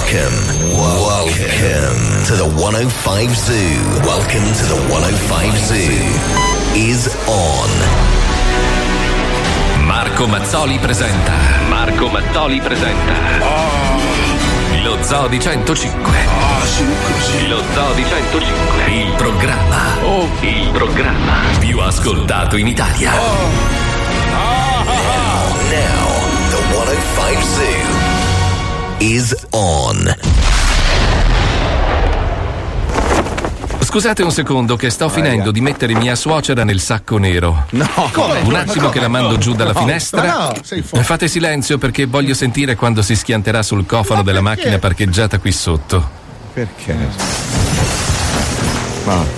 Welcome, welcome to the 105 Zoo. Welcome to the 105 Zoo. Is on. Marco Mazzoli presenta. Marco Mazzoli presenta. Lo Zoo di 105. Lo Zoo di 105. Il programma. Il programma più ascoltato in Italia. Now, the 105 Zoo is on. Scusate un secondo che sto finendo di mettere mia suocera nel sacco nero. No, Come? Un attimo che la mando giù dalla No, finestra. no, sei fuori. Fate silenzio perché voglio sentire quando si schianterà sul cofano della macchina parcheggiata qui sotto. Perché?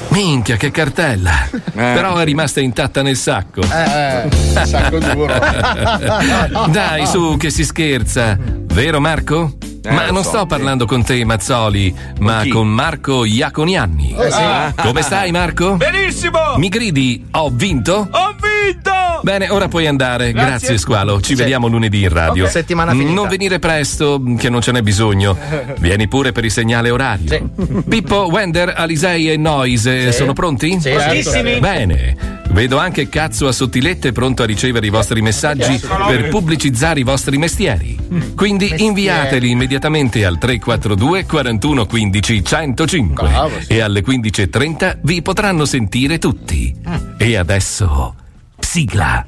Minchia, che cartella! Però è rimasta intatta nel sacco. Eh, eh, sacco duro. Dai, su, che si scherza. Vero Marco? ma lo non so, sto sì. parlando con te, Mazzoli, ma chi? con Marco Iaconianni. Eh, sì. Come stai, Marco? Benissimo! Mi gridi, ho vinto? Ho vinto! Bene, ora puoi andare. Grazie, Grazie. Squalo. Ci vediamo lunedì in radio. Ok. Settimana finita. Non venire presto, che non ce n'è bisogno. Vieni pure per il segnale orario. Pippo, Wender, Alisei e Noise sono pronti? Sì, certo. Bene. Vedo anche Cazzo a Sottilette pronto a ricevere i vostri messaggi per pubblicizzare i vostri mestieri. Quindi inviateli immediatamente al 342 41 15 105 Bravo, sì. e alle 15.30 vi potranno sentire tutti. E adesso, sigla.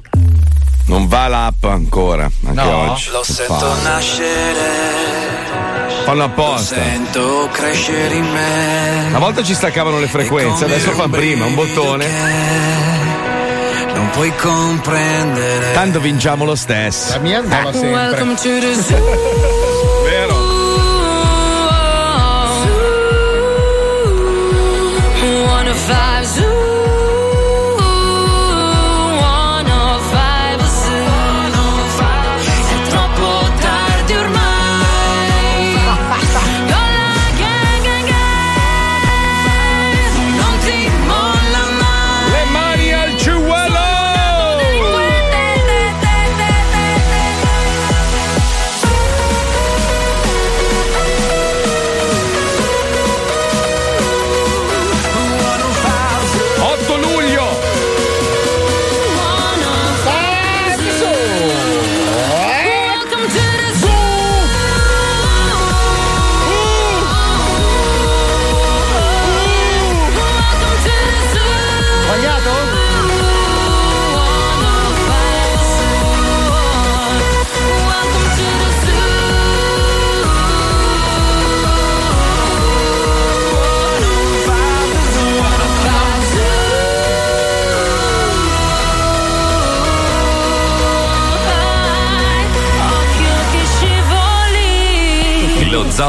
Non va l'app ancora, anche No. oggi. Lo sento nascere, Fanno lo apposta. sento crescere in me. Una volta ci staccavano le frequenze, adesso fanno prima un bottone. Non puoi comprendere. Tanto vinciamo lo stesso. La mia andava sempre. The zoo. Vero? 105 Zoo.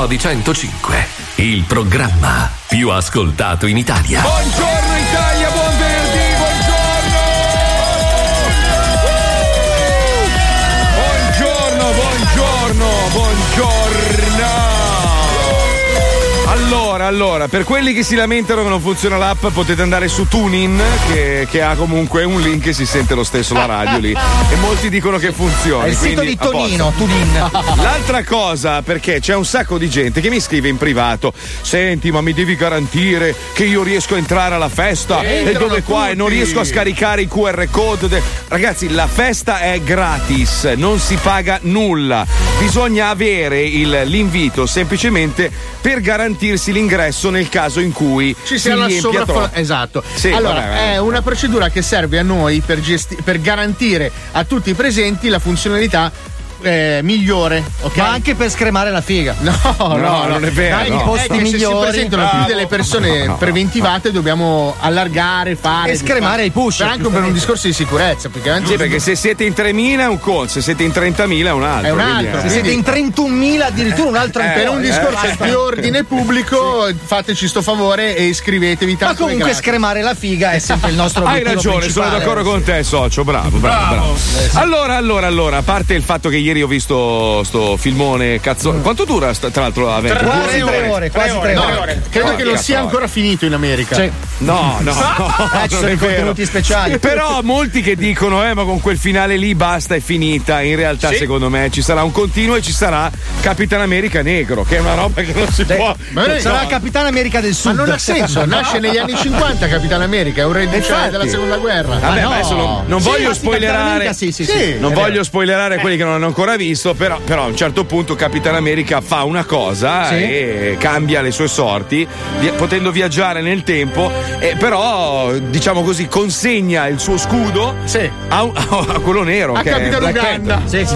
Scivoli Lo Zoo di 105, il programma più ascoltato in Italia. Buongiorno Allora, per quelli che si lamentano che non funziona l'app, potete andare su TuneIn, che, che ha comunque un link e si sente lo stesso la radio lì. E molti dicono che funziona. È il sito di. Tonino, Tunin. L'altra cosa, perché c'è un sacco di gente che mi scrive in privato: Senti, ma mi devi garantire che io riesco a entrare alla festa e Entrano dove qua e non tutti. riesco a scaricare i QR code. de- Ragazzi, la festa è gratis, non si paga nulla. Bisogna avere il- l'invito semplicemente per garantirsi l'ingresso nel caso in cui Ci si sia la troppo. Esatto. Sì, allora, vabbè, vabbè. è una procedura che serve a noi per, gesti- per garantire a tutti i presenti la funzionalità eh, migliore, ok? Ma anche per scremare la figa. No, no, no, non è vero, Dai, no. i posti che se si migliori. presentano più Bravo. delle persone No, no. preventivate, dobbiamo allargare, fare. E scremare i push, Per anche per un discorso di sicurezza, perché Sì, perché se siete in 3.000 è un conto, se siete in 30.000 è un altro. È un quindi, altro, eh. Se siete in 31.000 addirittura un altro Eh, per un ancora. discorso Eh, di ordine pubblico, fateci sto favore e iscrivetevi Ma tanto è comunque scremare la figa è sempre il nostro Hai obiettivo ragione, sono principale. d'accordo con te, socio. Bravo, bravo, bravo. Allora, allora, allora, a parte il fatto che ieri ho visto sto filmone cazzo. Quanto dura sta- tra l'altro la Avengers? Quasi tre ore, quasi tre No, ore. credo No, che non sia ancora finito in America. Sì. No, no, no, Eh, ci non sono i contenuti speciali. Però molti che dicono, eh, ma con quel finale lì basta, è finita. In realtà, secondo me, ci sarà un continuo e ci sarà Capitan America Negro, che è una roba che non si può. Ma noi- Sarà no. Capitan America del Ma Sud. non ha senso, nasce negli anni 50 Capitan America, è un reduce Infatti. della seconda guerra. Vabbè, no. ma adesso non, non Sì, voglio ma sì, spoilerare. America, sì, sì, sì. Sì. Non È voglio spoilerare quelli che non hanno ancora visto, però, però a un certo punto Capitan America fa una cosa Sì. e cambia le sue sorti, potendo viaggiare nel tempo, e però, diciamo così, consegna il suo scudo Sì. a, un- a quello nero. A che Capitan Uganda. Sì.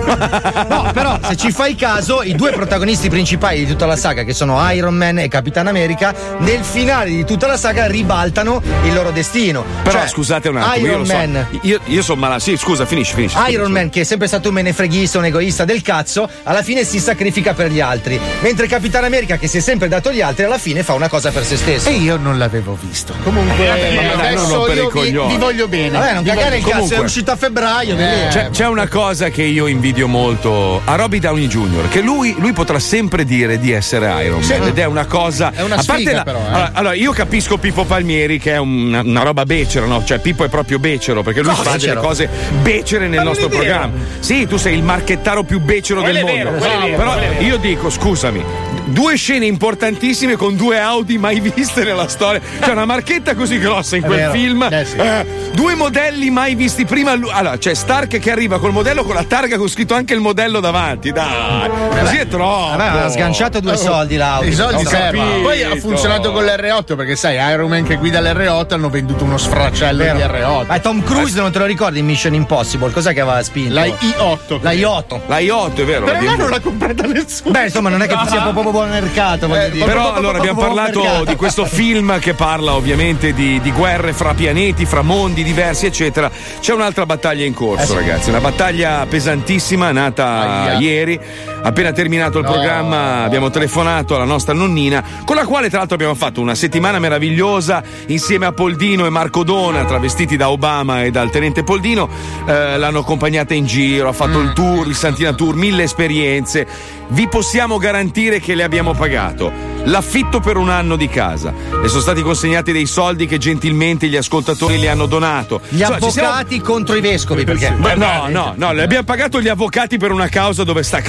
No, però se ci fai caso, i due protagonisti principali di tutta la saga, che sono Iron Man e Capitan America, nel finale di tutta la saga ribaltano il loro destino. Però Cioè, scusate un attimo, io, Iron so. Man. io, io sono malato. Sì, scusa, finisci, finisci. Iron Man, che è sempre stato un menefreghista, un egoista del cazzo, alla fine si sacrifica per gli altri. Mentre Capitan America, che si è sempre dato agli altri, alla fine fa una cosa per se stesso. E io non l'avevo visto. Comunque, ma dai, non adesso io i vi, vi voglio bene. Vabbè, non Vi cagare il cazzo, comunque. è uscito a febbraio. Eh? C'è, c'è una cosa che io invidio molto a Robbie Downey Jr., che lui, lui potrà sempre dire di essere Iron Man ed è una cosa. È una a parte la- però, eh. allora, allora, io capisco Pippo Palmieri che è una, una roba becera, no? Cioè, Pippo è proprio becero perché lui Cosa? fa delle cose becere nel nostro programma. Sì, tu sei il marchettaro più becero del mondo. Però io dico, scusami. Due scene importantissime con due Audi mai viste nella storia. C'è una marchetta così grossa in È quel vero. film. Eh, sì. Eh, due modelli mai visti prima. Allora, c'è Stark che arriva col modello con la targa con scritto anche il modello davanti. Dai, così è troppo. Vabbè, ha sganciato due soldi l'auto. I soldi servono. Poi ha funzionato con l'R8 perché sai, Iron Man che guida l'R8 hanno venduto uno sfracello di R8. Ma Tom Cruise non te lo ricordi in Mission Impossible? Cos'è che aveva spinto? La I8. La Iotto. La Iotto, è vero. Però là non l'ha comprata nessuno. Beh, insomma, non è che sia proprio buon mercato, voglio dire. Però allora abbiamo parlato di questo film che parla ovviamente di, di guerre fra pianeti, fra mondi diversi, eccetera. C'è un'altra battaglia in corso, ragazzi. Una battaglia pesantissima, nata Aia. ieri. Appena terminato il No. programma, abbiamo telefonato alla nostra nonnina, con la quale, tra l'altro, abbiamo fatto una settimana meravigliosa insieme a Poldino e Marco Dona, travestiti da Obama e dal tenente Poldino. Eh, l'hanno accompagnata in giro, ha fatto il tour, il Santina Tour, mille esperienze. Vi possiamo garantire che le abbiamo pagato. L'affitto per un anno di casa. Le sono stati consegnati dei soldi che gentilmente gli ascoltatori le hanno donato. Gli Insomma, ci siamo- avvocati contro i vescovi, perché? Beh, no, no, no, le abbiamo pagato gli avvocati per una causa dove sta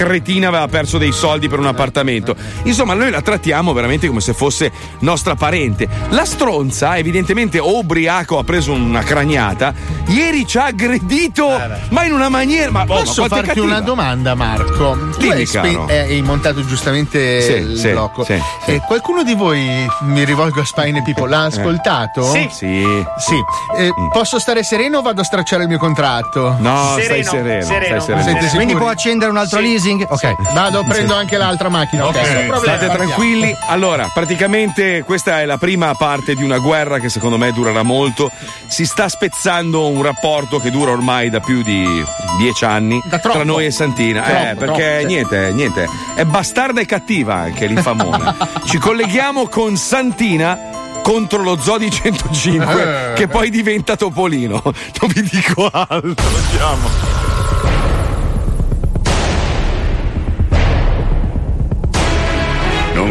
cretina aveva perso dei soldi per un appartamento. Insomma, noi la trattiamo veramente come se fosse nostra parente. La stronza, evidentemente o ubriaco, ha preso una craniata. Ieri ci ha aggredito, ma in una maniera. Ma, ma Posso è farti cattiva? una domanda, Marco? Tu Dimmi, hai, spe- eh, hai montato giustamente Sì, il sì, blocco. sì, sì. Eh, qualcuno di voi, mi rivolgo a Spine People, l'ha ascoltato? Sì. Sì. Sì. Eh, Posso stare sereno o vado a stracciare il mio contratto? No, stai sereno. Stai sereno. Siete sicuri? Quindi può accendere un altro leasing? Ok. Vado, prendo anche l'altra macchina. Ok, nessun problema, State partiamo. tranquilli. Allora, praticamente questa è la prima parte di una guerra che secondo me durerà molto. Si sta spezzando un rapporto che dura ormai da più di dieci anni tra noi e Santina. Troppo, eh, perché troppo, sì. niente, niente. È bastarda e cattiva anche l'infamona. Ci colleghiamo con Santina contro lo Zodi 105 Eh. che poi diventa Topolino. Non vi dico altro. Andiamo.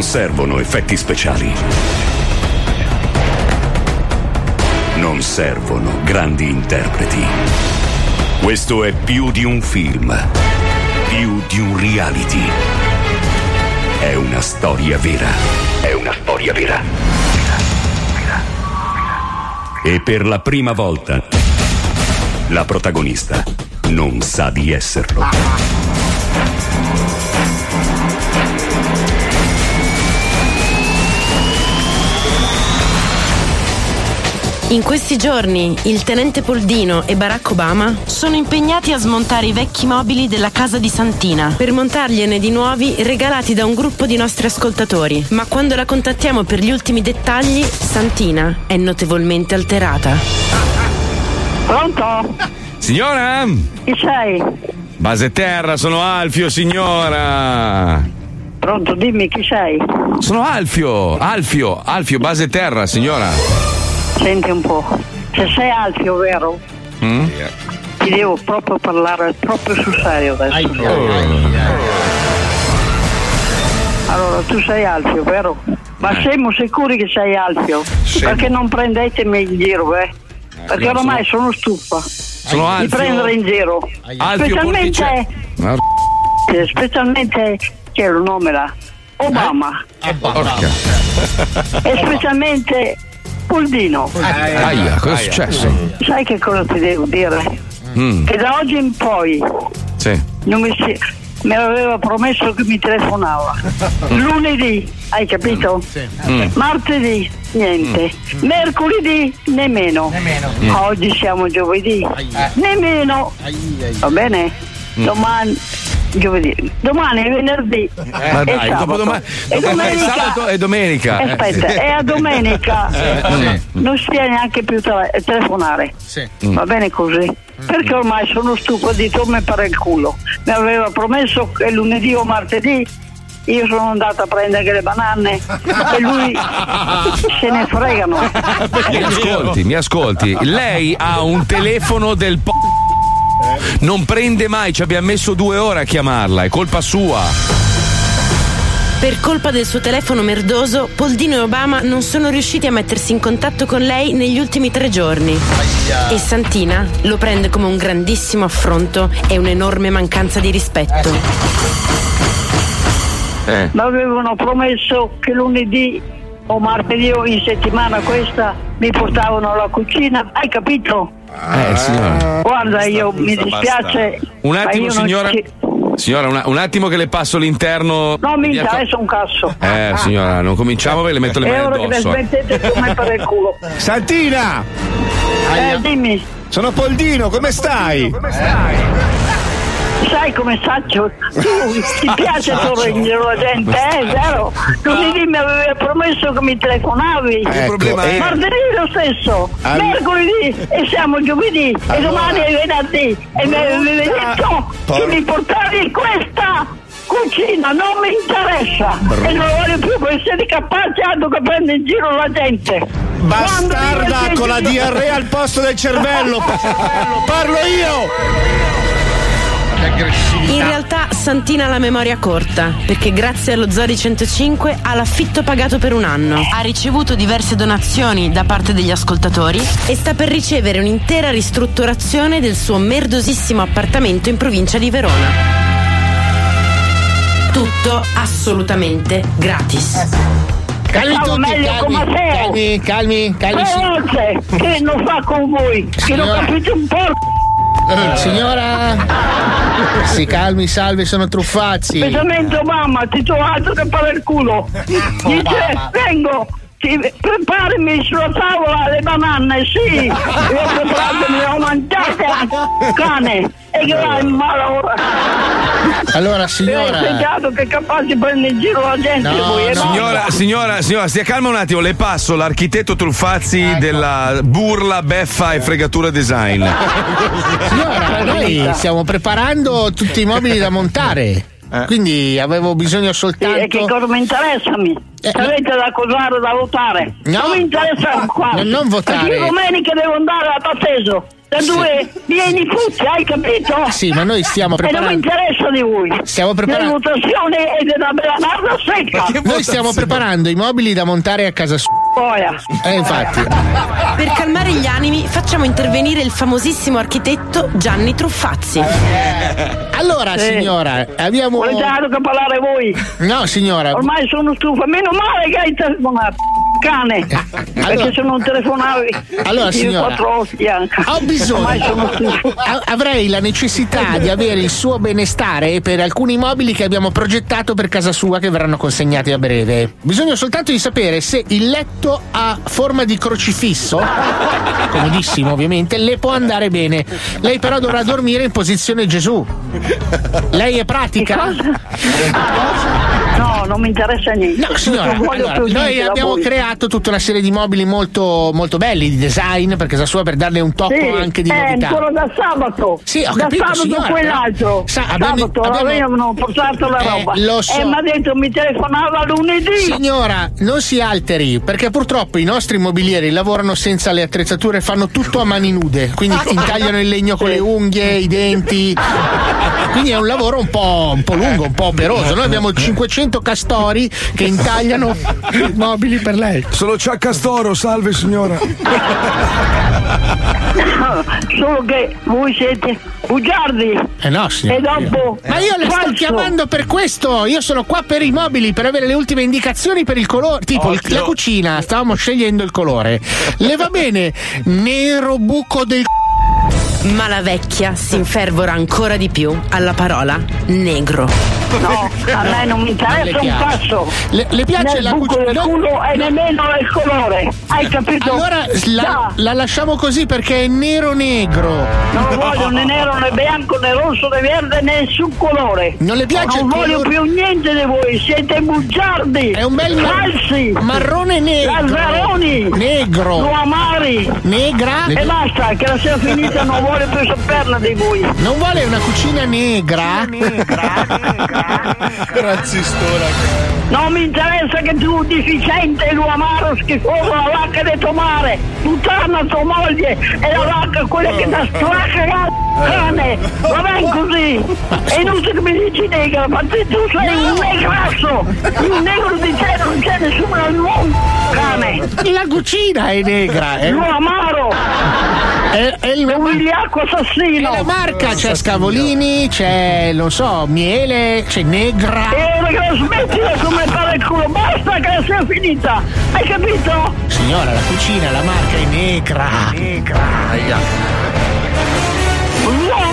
Non servono effetti speciali. Non servono grandi interpreti. Questo è più di un film. Più di un reality. È una storia vera. È una storia vera. E per la prima volta la protagonista non sa di esserlo. In questi giorni il tenente Poldino e Barack Obama sono impegnati a smontare i vecchi mobili della casa di Santina per montargliene di nuovi regalati da un gruppo di nostri ascoltatori. Ma quando la contattiamo per gli ultimi dettagli, Santina è notevolmente alterata. Pronto? Signora? Chi sei? Base terra, sono Alfio, signora. Pronto, dimmi chi sei? Sono Alfio, Alfio, Alfio, base terra, signora. Senti un po'. Se sei Alfio, vero? Mm? Ti devo proprio parlare proprio sul serio adesso. Allora, tu sei Alfio, vero? Ma Eh. siamo sicuri che sei Alfio? Siamo. Perché non prendetemi in giro, eh? Perché ormai sono stufa Sono di Alfio. prendere in giro. Alfio Specialmente, Portice- eh, specialmente, che è il nome là? Obama. Porca. E specialmente Poldino. Aia, cosa è successo? Sai che cosa ti devo dire? Mm, Che da oggi in poi sì. non mi, si, mi aveva promesso che mi telefonava. Lunedì, hai capito? Mm. Martedì, niente. Mercoledì, nemmeno. Mm. Oggi siamo giovedì, nemmeno. Va bene? Mm. Domani, giovedì. Domani è venerdì. Ma e dai, dopodomani- E dopodomani è domenica. sabato e domenica. eh. Aspetta, e a domenica Eh, non si viene neanche più tele- telefonare. Mm. Va bene così? Perché ormai sono stufa di torme per il culo. Mi aveva promesso che lunedì o martedì io sono andata a prendere le banane e lui se ne fregano. Mi ascolti, mi ascolti. Lei ha un telefono del po. Non prende mai, ci abbiamo messo due ore a chiamarla, è colpa sua. Per colpa del suo telefono merdoso, Poldino e Obama non sono riusciti a mettersi in contatto con lei negli ultimi tre giorni. E Santina lo prende come un grandissimo affronto e un'enorme mancanza di rispetto. Mi avevano promesso che lunedì o martedì o in settimana questa mi portavano alla cucina. Hai capito? Eh, signora. Guarda, io mi basta. dispiace. Un attimo, signora. ci- Signora, una- un attimo che le passo l'interno. Non mi Mi interessa un cazzo. Eh, signora, non cominciamo e le metto le E mani ora che addosso. eh. smettete come per il culo. Santina! Eh, dimmi, Sono Poldino, come stai? Sai come saccio? Tu ti piace sorridere la gente, eh, vero? Lunedì mi avevi promesso che mi telefonavi. Ecco, problema è- e- Martedì lo stesso, Al- mercoledì e siamo giovedì e Allora- domani è venerdì e mi avevi Brutta- detto che mi portavi questa cucina, non mi interessa e non voglio più che siete capaci altro che prende in giro la gente. Bastarda con la in giro- diarrea al posto del cervello! Parlo io! In realtà Santina ha la memoria corta, perché grazie allo Zori 105 ha l'affitto pagato per un anno, ha ricevuto diverse donazioni da parte degli ascoltatori e sta per ricevere un'intera ristrutturazione del suo merdosissimo appartamento in provincia di Verona. Tutto assolutamente gratis. Calmi Stavo tutti, meglio calmi, calmi, calmi, calmi. si- Veloce, che non fa con voi, che non capite un po'. Eh, Signora, si calmi, salve, sono truffazzi. Specialmente Obama, ti do altro che per il culo. Dice, vengo, ti, preparami sulla tavola le banane, sì. Io ho preparato, le ho mangiate a cane. E che vai in mala ora. Allora, Ti ho signora, insegnato che è capace di prendere in giro la gente. No, voi, e no. Signora, signora, signora, stia calma un attimo, le passo l'architetto Truffazzi della burla, beffa e fregatura design. signora, noi stiamo preparando tutti i mobili da montare. Quindi avevo bisogno Sì, e che soltanto. cosa mi interessami? Eh, Se avete da cosare da votare, No. non mi interessa qua. No, non votare. Perché io domenica devo andare a Patteso. Da due vieni tutti, hai capito? Sì, ma noi stiamo E non mi preparando. interessa di voi. Stiamo preparando. votazioni e della bella merda secca. Noi stiamo preparando i mobili da montare a casa sua. Boia. Eh, infatti. Per calmare gli animi facciamo intervenire il famosissimo architetto Gianni Truffazzi. Allora, Sì. signora, abbiamo. Altro che parlare voi? No, signora. Ormai sono stufa. Meno male che hai telefonato. Cane. Perché se non telefonavi Allora, signora. Ho bisogno. Avrei la necessità di avere il suo benestare per alcuni mobili che abbiamo progettato per casa sua che verranno consegnati a breve. Bisogna soltanto di sapere se il letto ha forma di crocifisso, comodissimo ovviamente, le può andare bene. Lei però dovrà dormire in posizione Gesù. Lei è pratica? No, non mi interessa niente. No, signora, allora, noi abbiamo creato tutta una serie di mobili molto, molto belli, di design, per casa sua, per darle un tocco Sì, anche di eh, novità. ancora da sabato. Sì, ho da capito, sabato signora, quell'altro. Sa- abbiamo- sabato abbiamo- avevano portato la Eh, roba. lo so. E mi ha detto mi telefonava lunedì. Signora, non si alteri, perché purtroppo i nostri immobilieri lavorano senza le attrezzature, fanno tutto a mani nude, quindi intagliano il legno con le unghie, i denti. Quindi è un lavoro un po', un po' lungo, un po' operoso. Noi abbiamo 500 castori che intagliano i mobili per lei. Sono Ciaccastoro, salve signora. Solo che voi siete bugiardi. Eh no, signora. E dopo. Ma io le sto falso. chiamando per questo. Io sono qua per i mobili, per avere le ultime indicazioni per il colore. Tipo il- la cucina, stavamo scegliendo il colore. Le va bene nero buco del Ma la vecchia si infervora ancora di più alla parola negro. No, a me non mi interessa un cazzo. Le- le piace Nel la buco cucina? del No. culo e nemmeno il colore. Hai capito? Allora la, la lasciamo così perché è nero negro. Non voglio né nero né bianco né rosso né verde né nessun colore. Non le piace Non voglio colore? più niente di voi, siete bugiardi. È un bel mar- falsi. marrone negro. Lazzaroni. Negro. Luamari. Negra? E basta, che la sia finita, non voglio più saperne di voi. Non vuole una cucina negra? Razzistora. Non mi interessa che tu deficiente, l'uamaro schifoso, la vacca di tuo mare, puttana tua moglie e la vacca quella che ti stracca la cane. Va bene così. È inutile che mi dici negra, ma te tu sei un negrasso. Un negro di te non c'è nessuno al mondo, cane. La cucina è negra. È, L'uamaro. È, è il È un vigliacco assassino. è la marca, c'è Scavolini, c'è, non so, miele, c'è negra. E ora che la smettila come fare il culo, basta che la sia finita. Hai capito? Signora, la cucina, la marca è negra. Negra. L'amaro,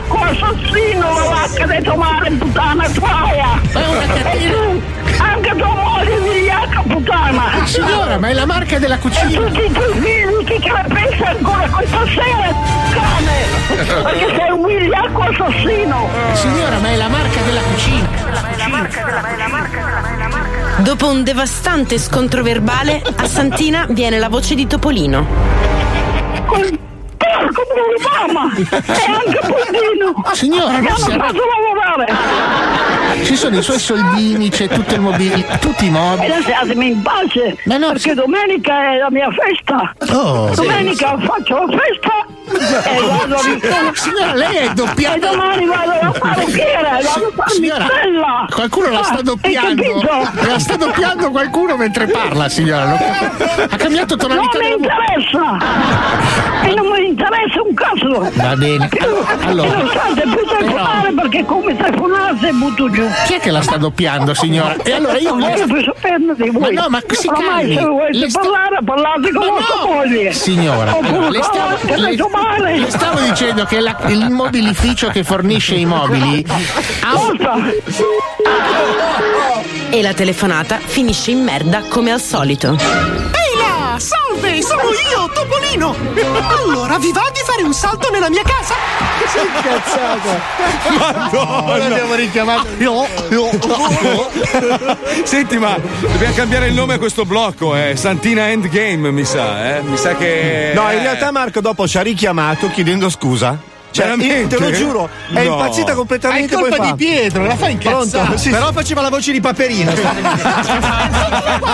vigliacco assassino, la vacca di tua madre, puttana troia! Ma è una E tu, anche tua moglie, vigliacca puttana! Signora, ma è la marca della E cucina. tutti i tuoi figli, chi la pensa ancora questa sera, cane! Perché sei un vigliacco assassino! Signora, ma è la marca della cucina. Dopo un devastante scontro verbale, a Santina viene la voce di Topolino. Porco Obama! E anche Puntino! Signora, non si fatto lavorare! Ci sono i suoi soldini, c'è tutto il mobili, tutti i E mobili. lasciatemi in pace! Ma no, perché domenica è la mia festa! Oh, Domenica faccio la festa e a ritornare. Signora, lei è E doppiata. domani vado alla parrucchiera vado a farmi Signora, qualcuno la sta Ah, doppiando. La sta doppiando qualcuno mentre parla, signora. non Ha cambiato Non tonalità mi della voce. interessa! E non mi interessa un cazzo! Va bene. Allora, non state più telefonare perché come telefonate butto giù! chi è che la sta doppiando, signora? E allora io Non voglio più saperne di voi! Ma no, ma si Ormai calmi. se volete parlare, parlate con vostra moglie! Signora, le detto male! le stavo dicendo che la- il mobilificio che fornisce i mobili ha Basta! E la telefonata finisce in merda come al solito. Ehi salve, sono io, Topolino! Allora, vi va di fare un salto nella mia casa? Madonna. L'abbiamo richiamato. Senti, ma dobbiamo cambiare il nome a questo blocco, eh. Santina Endgame, mi sa, eh. Mi sa che. No, in realtà Marco dopo ci ha richiamato chiedendo scusa. Cioè, io te lo giuro, è No. impazzita È completamente. colpa poi fa- di Pietro, la fa incazzare. Pronto? Sì, Però faceva la voce di Paperino.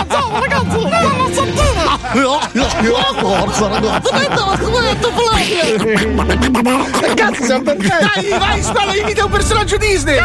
Ciao ragazzi, la Santina! Forza, ragazzi. Cazzo, perché? Dai, vai, spalla, imita un personaggio Disney.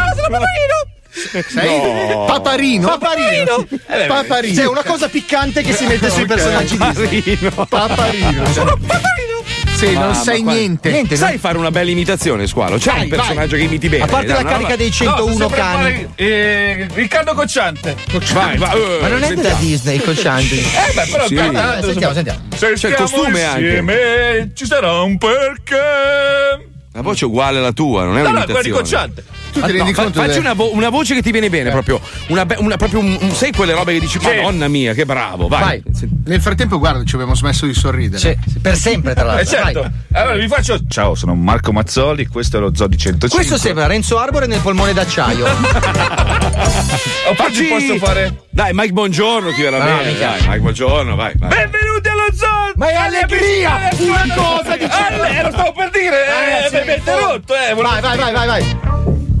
Sei Paparino. Paparino. Paparino. C'è una cosa piccante che si mette sui personaggi Disney. Paparino. Sono Paparino! Sì, non Ma- sai ma qua- niente. Sai fare una bella imitazione, squalo? C'è Vai, un personaggio che imiti bene. A parte Dai, la una carica dei 101 cani. Eh, Riccardo Cocciante. Vai, vai, eh, Ma non è della sentiamo. Disney, Cocciante. Eh beh, però Sì. cantando, Eh, sentiamo, sentiamo. Se C'è il costume anche. insieme, ci sarà un perché. La voce è uguale alla tua, non è No, no, quella di un'imitazione. Cocciante. Tu ti Ah, rendi no, fa- conto facci del- una, vo- una voce che ti viene bene, proprio. Una, be- una- proprio un, un- sai quelle robe che dici, Madonna mia, che bravo, vai. Nel frattempo, guarda, ci abbiamo smesso di sorridere. Sì, per sempre, tra Eh l'altro. certo. Vai. Allora vi faccio. Ciao, sono Marco Mazzoli, questo è lo Zoo di 105. Questo sembra Renzo Arbore nel polmone d'acciaio. Oppure ci posso fare. Dai, Mike Buongiorno ti verrà no, bene. Dai, Mike Buongiorno, vai. vai. Benvenuti allo Zoo! Ma è allegria! Una cosa diceva. Eh, lo stavo per dire, eh, sì, mi avete rotto, eh. Vai, vai, vai, vai, vai.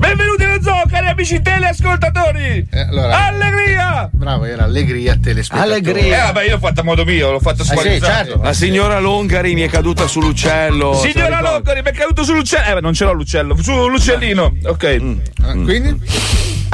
Benvenuti allo Zoo, cari amici teleascoltatori! Eh, allora- Allegria! Bravo, era allegria telespettatori. Eh Allegria. vabbè, io l'ho fatta a modo mio, l'ho fatta Eh sì, certo. La signora Longari mi è caduta sull'uccello. Signora? Longari, mi è caduto sull'uccello. Eh, beh, non ce l'ho l'uccello, sull'uccellino. Ok. Ah, quindi?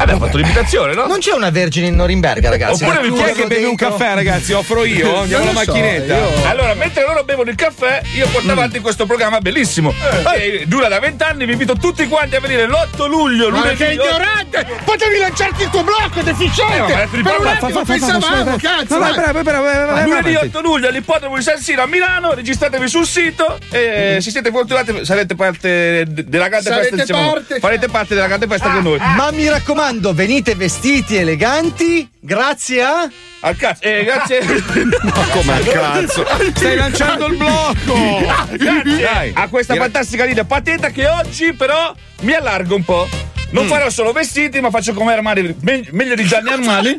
Ho fatto l'imitazione, no? Non c'è una vergine in Norimberga, ragazzi. Oppure mi Chi è che beve un caffè, ragazzi? Offro io. Andiamo alla lo so, macchinetta. io- Allora, mentre loro bevono il caffè, io porto avanti questo programma bellissimo. Che dura da vent'anni, vi invito tutti quanti a venire l'8 luglio, Ma lunedì. che ignorante! Potevi lanciarti il tuo blocco, deficiente! Eh, per un attimo pensavamo, cazzo! Lunedì avanti. 8 luglio all'ippodromo di San Siro a Milano, registratevi sul sito e se siete fortunati sarete parte de- della grande festa parte. Farete parte della grande festa con noi. Ma mi raccomando, venite vestiti eleganti. Grazie a. Al cazzo, eh, grazie. Ma come al cazzo? Stai lanciando il blocco! grazie Dai. a questa Gra- fantastica linea pateta che oggi però mi allargo un po'. Non Mm. farò solo vestiti, ma faccio come Armani, me- meglio di Gianni Armani.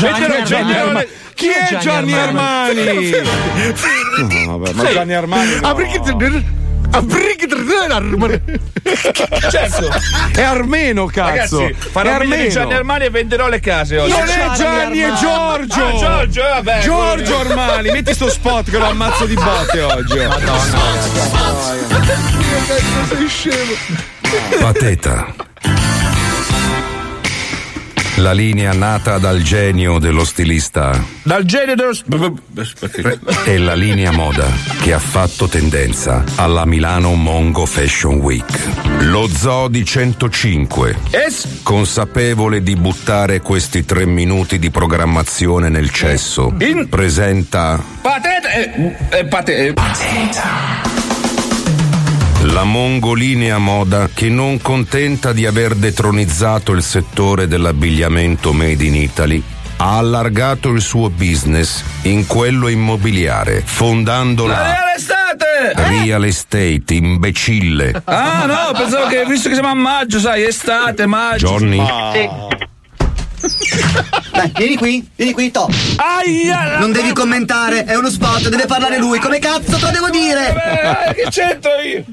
Metterò Gianni Armani. Chi è Gianni Armani? No, vabbè, ma Gianni Armani. no. Certo. È armeno, cazzo! Ragazzi, farò è armeno! Gianni Armani e venderò le case oggi. Non è Gianni, è Giorgio! Ah, Giorgio, eh, vabbè. Giorgio Armani, metti sto spot che lo ammazzo di botte oggi. Sei scemo. Pateta. La linea nata dal genio dello stilista Dal genio dello. è la linea moda che ha fatto tendenza alla Milano Mongo Fashion Week. Lo Zoo di 105, Es. consapevole di buttare questi tre minuti di programmazione nel cesso, In- presenta Pateta. Eh, eh, pate- eh. La mongolinea moda che non contenta di aver detronizzato il settore dell'abbigliamento made in Italy ha allargato il suo business in quello immobiliare, fondando La reale estate! Real Estate, imbecille. Ah, no, pensavo che visto che siamo a maggio, sai, estate, maggio. Johnny, Dai, vieni qui, vieni qui, Top. Aia! Non devi commentare, è uno spot, deve parlare lui. Come cazzo te lo devo dire? Eh, che c'entro io?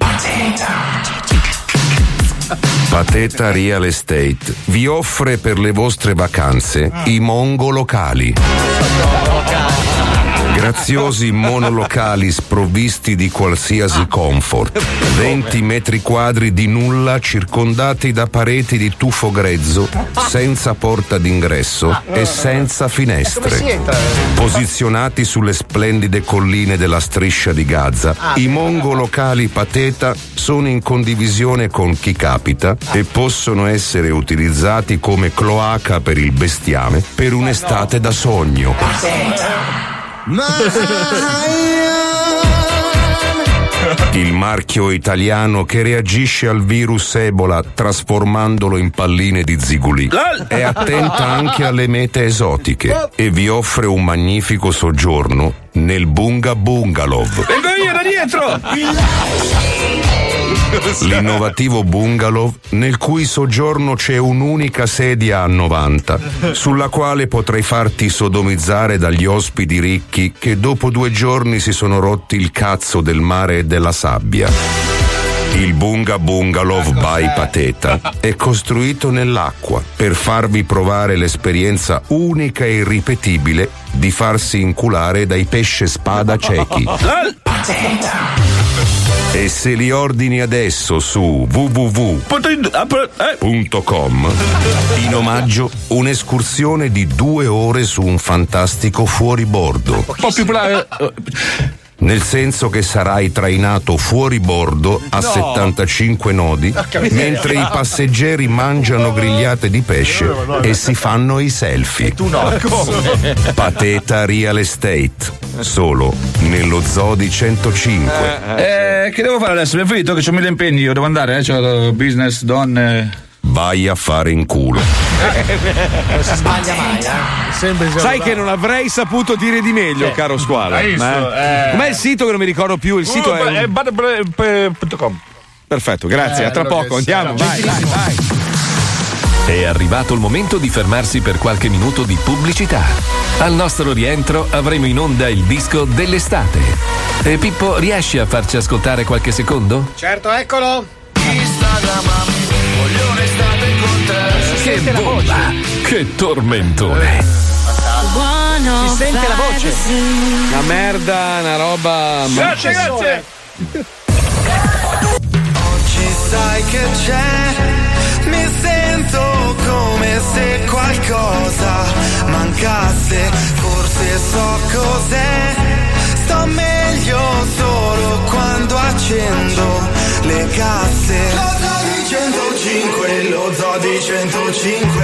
Pateta Real Estate vi offre per le vostre vacanze i mongo locali. Graziosi monolocali sprovvisti di qualsiasi comfort. 20 metri quadri di nulla circondati da pareti di tufo grezzo, senza porta d'ingresso e senza finestre. Posizionati sulle splendide colline della striscia di Gaza, i mongo locali Pateta sono in condivisione con chi capita e possono essere utilizzati come cloaca per il bestiame per un'estate da sogno. Il marchio italiano che reagisce al virus Ebola trasformandolo in palline di ziguli. È attenta anche alle mete esotiche e vi offre un magnifico soggiorno nel Bunga Bungalow. Vengo io da dietro! L'innovativo bungalow nel cui soggiorno c'è un'unica sedia a 90, sulla quale potrai farti sodomizzare dagli ospiti ricchi che dopo due giorni si sono rotti il cazzo del mare e della sabbia. Il Bunga Bungalow by Pateta è costruito nell'acqua per farvi provare l'esperienza unica e irripetibile di farsi inculare dai pesce spada ciechi. E se li ordini adesso su www.com in omaggio un'escursione di due ore su un fantastico fuoribordo. Un po' più bravo. Nel senso che sarai trainato fuori bordo a No. 75 nodi, mentre i passeggeri mangiano grigliate di pesce e si fanno i selfie. tu no. Come? Pateta Real Estate, solo nello Zodi 105. Eh, che devo fare adesso? Abbiamo finito che ho mille impegni, io devo andare, eh? C'ho business, donne. Vai a fare in culo. Non si sbaglia mai, eh. Sempre Sai che non avrei saputo dire di meglio, caro squalo. Eh? Eh. Com'è il sito che non mi ricordo più? Il sito è. è bad.com. Perfetto, grazie. Eh, a tra poco, andiamo. Vai, vai, vai. È arrivato il momento di fermarsi per qualche minuto di pubblicità. Al nostro rientro avremo in onda il disco dell'estate. E Pippo, riesci a farci ascoltare qualche secondo? Certo, eccolo. Instagram, voglio te. Che bomba! Che tormentone! Si sente la voce. Una merda, una roba. Grazie, grazie. Oggi sai che c'è, mi sento 105,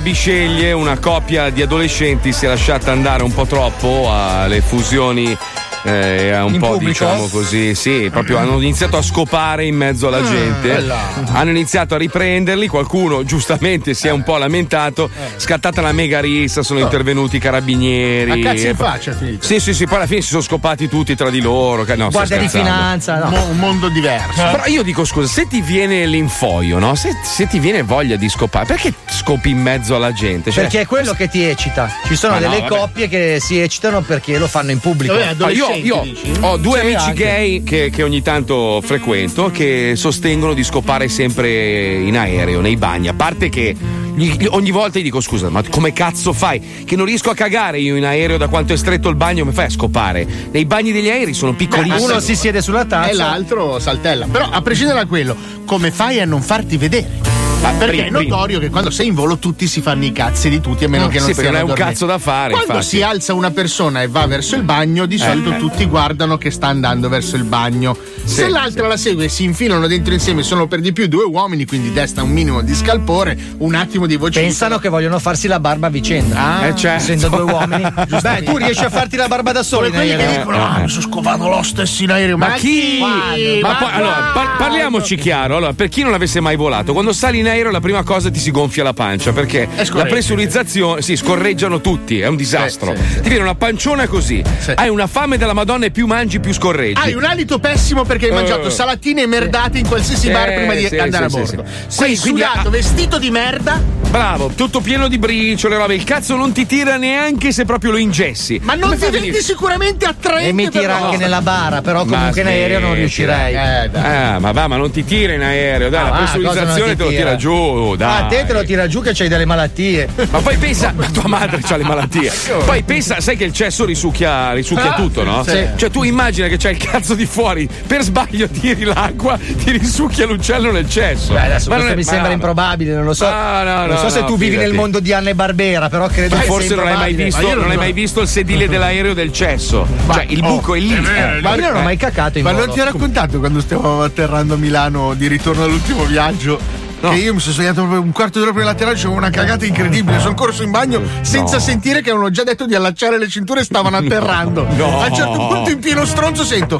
Bisceglie, una coppia di adolescenti si è lasciata andare un po' troppo alle fusioni. Eh, un In po' pubblico? diciamo così, sì, proprio hanno iniziato a scopare in mezzo alla Mm, gente. bella. Hanno iniziato a riprenderli, qualcuno giustamente si è un po' lamentato, scattata la mega rissa, sono intervenuti i carabinieri. A cazzo in faccia finito. Sì, sì, sì, poi alla fine si sono scopati tutti tra di loro. No, Guardia di finanza, no. Mo- un mondo diverso. Però io dico scusa, se ti viene l'infoio, no? Se, se ti viene voglia di scopare, perché scopi in mezzo alla gente? Cioè, Perché è quello che ti eccita. Ci sono Ma no, delle vabbè. coppie che si eccitano perché lo fanno in pubblico. Ah, io, io ho due amici anche. gay che, che ogni tanto frequento che sostengono di scopare sempre in aereo, nei bagni. A parte che gli- ogni volta gli dico scusa, ma come cazzo fai? Che non riesco a cagare io in aereo da quanto è stretto il bagno, come fai a scopare? Nei bagni degli aerei sono piccolissimi. Uno si siede sulla tazza E l'altro saltella. Però a prescindere da quello, come fai a non farti vedere? Perché pri- è notorio che quando sei in volo tutti si fanno i cazzi di tutti, a meno Mm, che non sì, perché stiano non è un dormendo. cazzo da fare, Quando infatti. si alza una persona e va verso il bagno, di solito eh. tutti guardano che sta andando verso il bagno. Se Sì, l'altra la segue e si infilano dentro insieme, sono per di più due uomini, quindi desta un minimo di scalpore, un attimo di voce. Pensano che vogliono farsi la barba a vicenda. Ah, eh, certo. Essendo due uomini. Beh, tu riesci a farti la barba da solo quelli che dicono, ah, mi sono scovato lo stesso in aereo. Ma chi? Quando? Ma poi- allora, par- parliamoci chiaro. Allora, per chi non avesse mai volato, quando sali in aereo la prima cosa ti si gonfia la pancia perché la scorreggia. pressurizzazione, sì, scorreggiano tutti, è un disastro. Ti viene una panciona così, hai una fame della Madonna e più mangi più scorreggi. Hai un alito pessimo perché hai Eh. mangiato salatine e merdate in qualsiasi bar Eh, prima di sì, andare sì, a sì, bordo. sì. Sei Quindi- sudato, ha- vestito di merda. Bravo, tutto pieno di briciole, robe. Il cazzo non ti tira neanche se proprio lo ingessi. Ma non Come ti a diventi venire- sicuramente attraente. E mi tira anche nella bara, però Ma comunque in aereo non riuscirei. Eh, dai. Ah, ma va, ma non ti tira in aereo, dai, Ah, la pressurizzazione te lo tira giù, dai. Ah, te te lo tira giù che c'hai delle malattie. Ma poi pensa, ma tua madre ha le malattie. Poi pensa, sai che il cesso risucchia, risucchia Ah, tutto, no? sì. Cioè, tu immagina che c'hai il cazzo di fuori, per sbaglio tiri l'acqua, ti risucchia l'uccello nel cesso. Beh, adesso Ma non questo è- mi ma sembra no. improbabile, non lo so. Ah, no, non no, so se no, tu vivi nel mondo di Anna e Barbera, però credo che forse sia non hai mai visto, Ma io non hai mai visto il sedile dell'aereo del cesso. Cioè, il buco è lì. è vero, Eh, Ma io non ho eh. mai cacato in Ma volo. non ti ho raccontato quando stavamo atterrando a Milano di ritorno all'ultimo viaggio? Che io mi sono svegliato proprio un quarto d'ora prima di atterrare, c'avevo una cagata incredibile. Sono corso in bagno senza No. sentire che avevano già detto di allacciare le cinture e stavano atterrando. No. A un certo punto, in pieno stronzo, sento.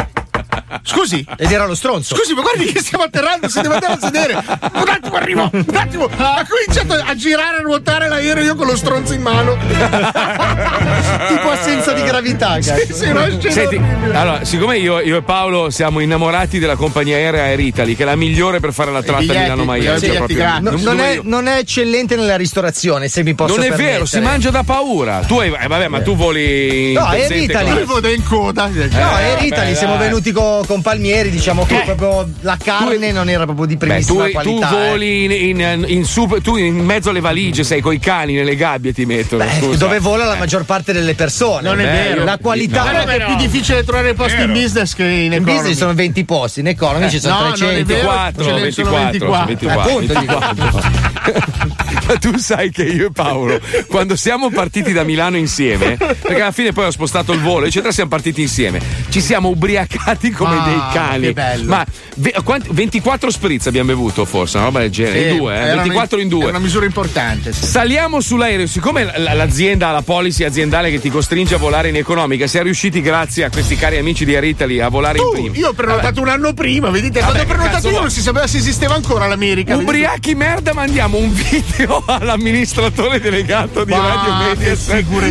Scusi, Ed era lo stronzo. Scusi, ma guardi che stiamo atterrando, si deve andare a sedere. Un attimo arrivo, un attimo. Ha cominciato a girare, a ruotare l'aereo io con lo stronzo in mano. tipo assenza di gravità, cazzo. Sì, sì, scena Senti, allora, siccome io, io e Paolo siamo innamorati della compagnia aerea Air Italy, che è la migliore per fare la tratta i biglietti proprio-. No, non- non, è, non è eccellente nella ristorazione, se mi posso non è permettere. vero, si mangia da paura. Tu hai, eh, vabbè, ma tu voli. in No, Air Italy. con- Io vado in coda. No, Eh, Air Italy vabbè, siamo venuti co- con Palmieri, diciamo che Eh. proprio la carne non era proprio di Beh, primissima tu, tu qualità. eh. voli in, in- in super- tu in mezzo alle valigie, sei coi cani nelle gabbie ti mettono. Beh, scusa. dove vola la maggior parte delle persone. Non è Beh, vero. La qualità. Che è più difficile trovare posti in business che in In economy. business sono 20 posti, in economy ci sono no, non è 300. vero. 24, ce ne sono 24, 24. Appunto, dico. Ma tu sai che io e Paolo, quando siamo partiti da Milano insieme, perché alla fine poi ho spostato il volo, eccetera, siamo partiti insieme. Ci siamo ubriacati come Ah, dei cani. che bello. Ma ve- quanti- 24 spritz abbiamo bevuto, forse, una roba del genere. Sì, in due, eh? erano 24 in È due. una misura importante. sì. Saliamo sull'aereo, siccome l'azienda, la policy aziendale che ti costringe a volare in economica, siamo riusciti grazie a questi cari amici di Air Italy a volare in Tu, prima. io ho prenotato un anno prima, vedete? Quando Vabbè, ho prenotato io non si sapeva se esisteva ancora l'America. vedete? Ubriachi merda, mandiamo un video all'amministratore delegato di Ma Radio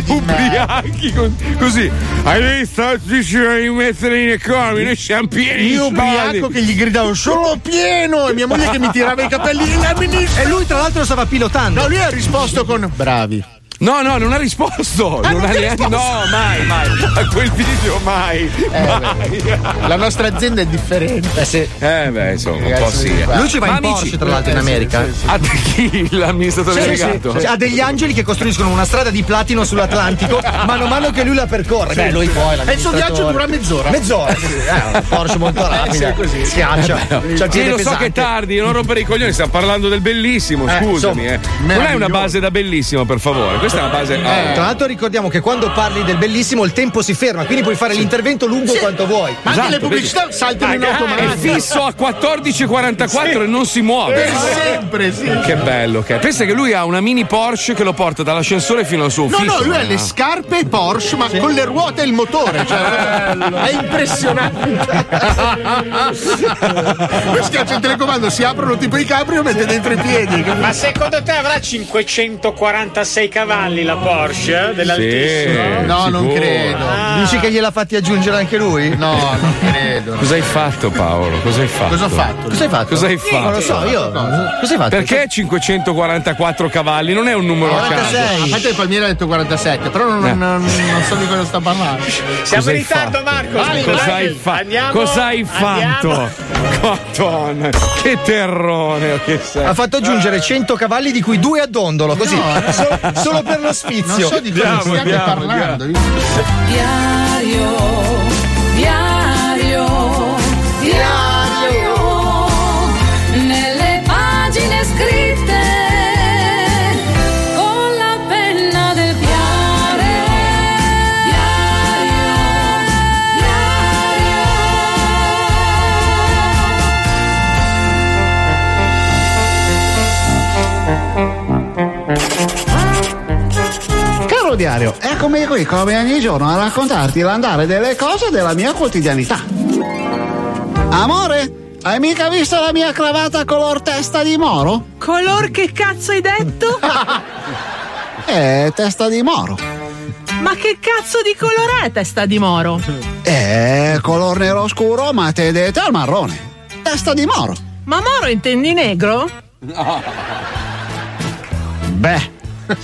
di Ubriachi con- così. Hai visto? Dice di mettere in economia, siamo pieni di Io soldi. ubriaco che gli gridavo sono pieno e mia moglie che mi tirava i capelli. E lui, tra l'altro, stava pilotando. No, lui ha risposto con bravi. No, no, non ha risposto. Ah, non non ha neanche. risposto? No, mai, mai. A quel video mai. mai. La nostra azienda è differente. Eh, sì. Eh beh, insomma, un po' sì. eh. Lui ci va Ma in amici- Porsche, tra l'altro, in Eh, sì, America. sì, sì. Ah, chi? L'amministratore Sì, sì, delegato? sì. Ha degli angeli che costruiscono una strada di platino sull'Atlantico, mano a mano che lui la percorre. Beh, lui poi. E il suo viaggio dura mezz'ora. Mezz'ora, sì. Eh, un Porsche molto rapido. sì, è così. Schiaccia. Il Sì, lo so che è tardi, non rompere i coglioni, stiamo parlando del bellissimo, Eh, scusami. insomma, eh. Non è una base da bellissimo, per favore. Questa è una base. oh. Tra l'altro ricordiamo che quando parli del bellissimo il tempo si ferma, quindi puoi fare l'intervento lungo quanto vuoi. Ma anche Esatto, le pubblicità saltano in È automatico. fisso a 14,44 e non si muove. Per sempre, sì. Che bello che è. Pensa che lui ha una mini Porsche che lo porta dall'ascensore fino al suo No, ufficio. no, lui ha eh, le no? scarpe Porsche, ma con le ruote e il motore. Cioè, è impressionante. Lui schiaccia il telecomando, si aprono tipo i capri e mette dentro i piedi. Ma secondo te avrà 546 cavalli la Porsche dell'altissimo? No, non credo. Dici che gliel'ha fatti aggiungere anche lui? No, non credo. Cosa hai fatto, Paolo? Cosa hai fatto? Cosa ho fatto? Cosa hai fatto? Cosa hai fatto? Non lo so, io. Cosa hai fatto? Perché 544 cavalli? Non è un numero a caso. 46. A parte il Palmieri ha detto 47, però non, Eh. non- non so di cosa sta parlando. Siamo Cosa in hai ritardo, fatto? Marco. Vai. Cosa hai, fa- Andiamo, cosa hai fatto? Madonna, che terrone che sei. Ha fatto aggiungere 100 cavalli di cui due a dondolo, così. so- solo per lo sfizio. Non so di cosa andiamo, parlando. Diario, diario, eccomi qui come ogni giorno a raccontarti l'andare delle cose della mia quotidianità. Amore, hai mica visto la mia cravatta color testa di moro? Color che cazzo hai detto? Eh, testa di moro. Ma che cazzo di colore è testa di moro? Eh, color nero scuro, ma tedete al marrone. Testa di moro. Ma moro intendi negro? Beh,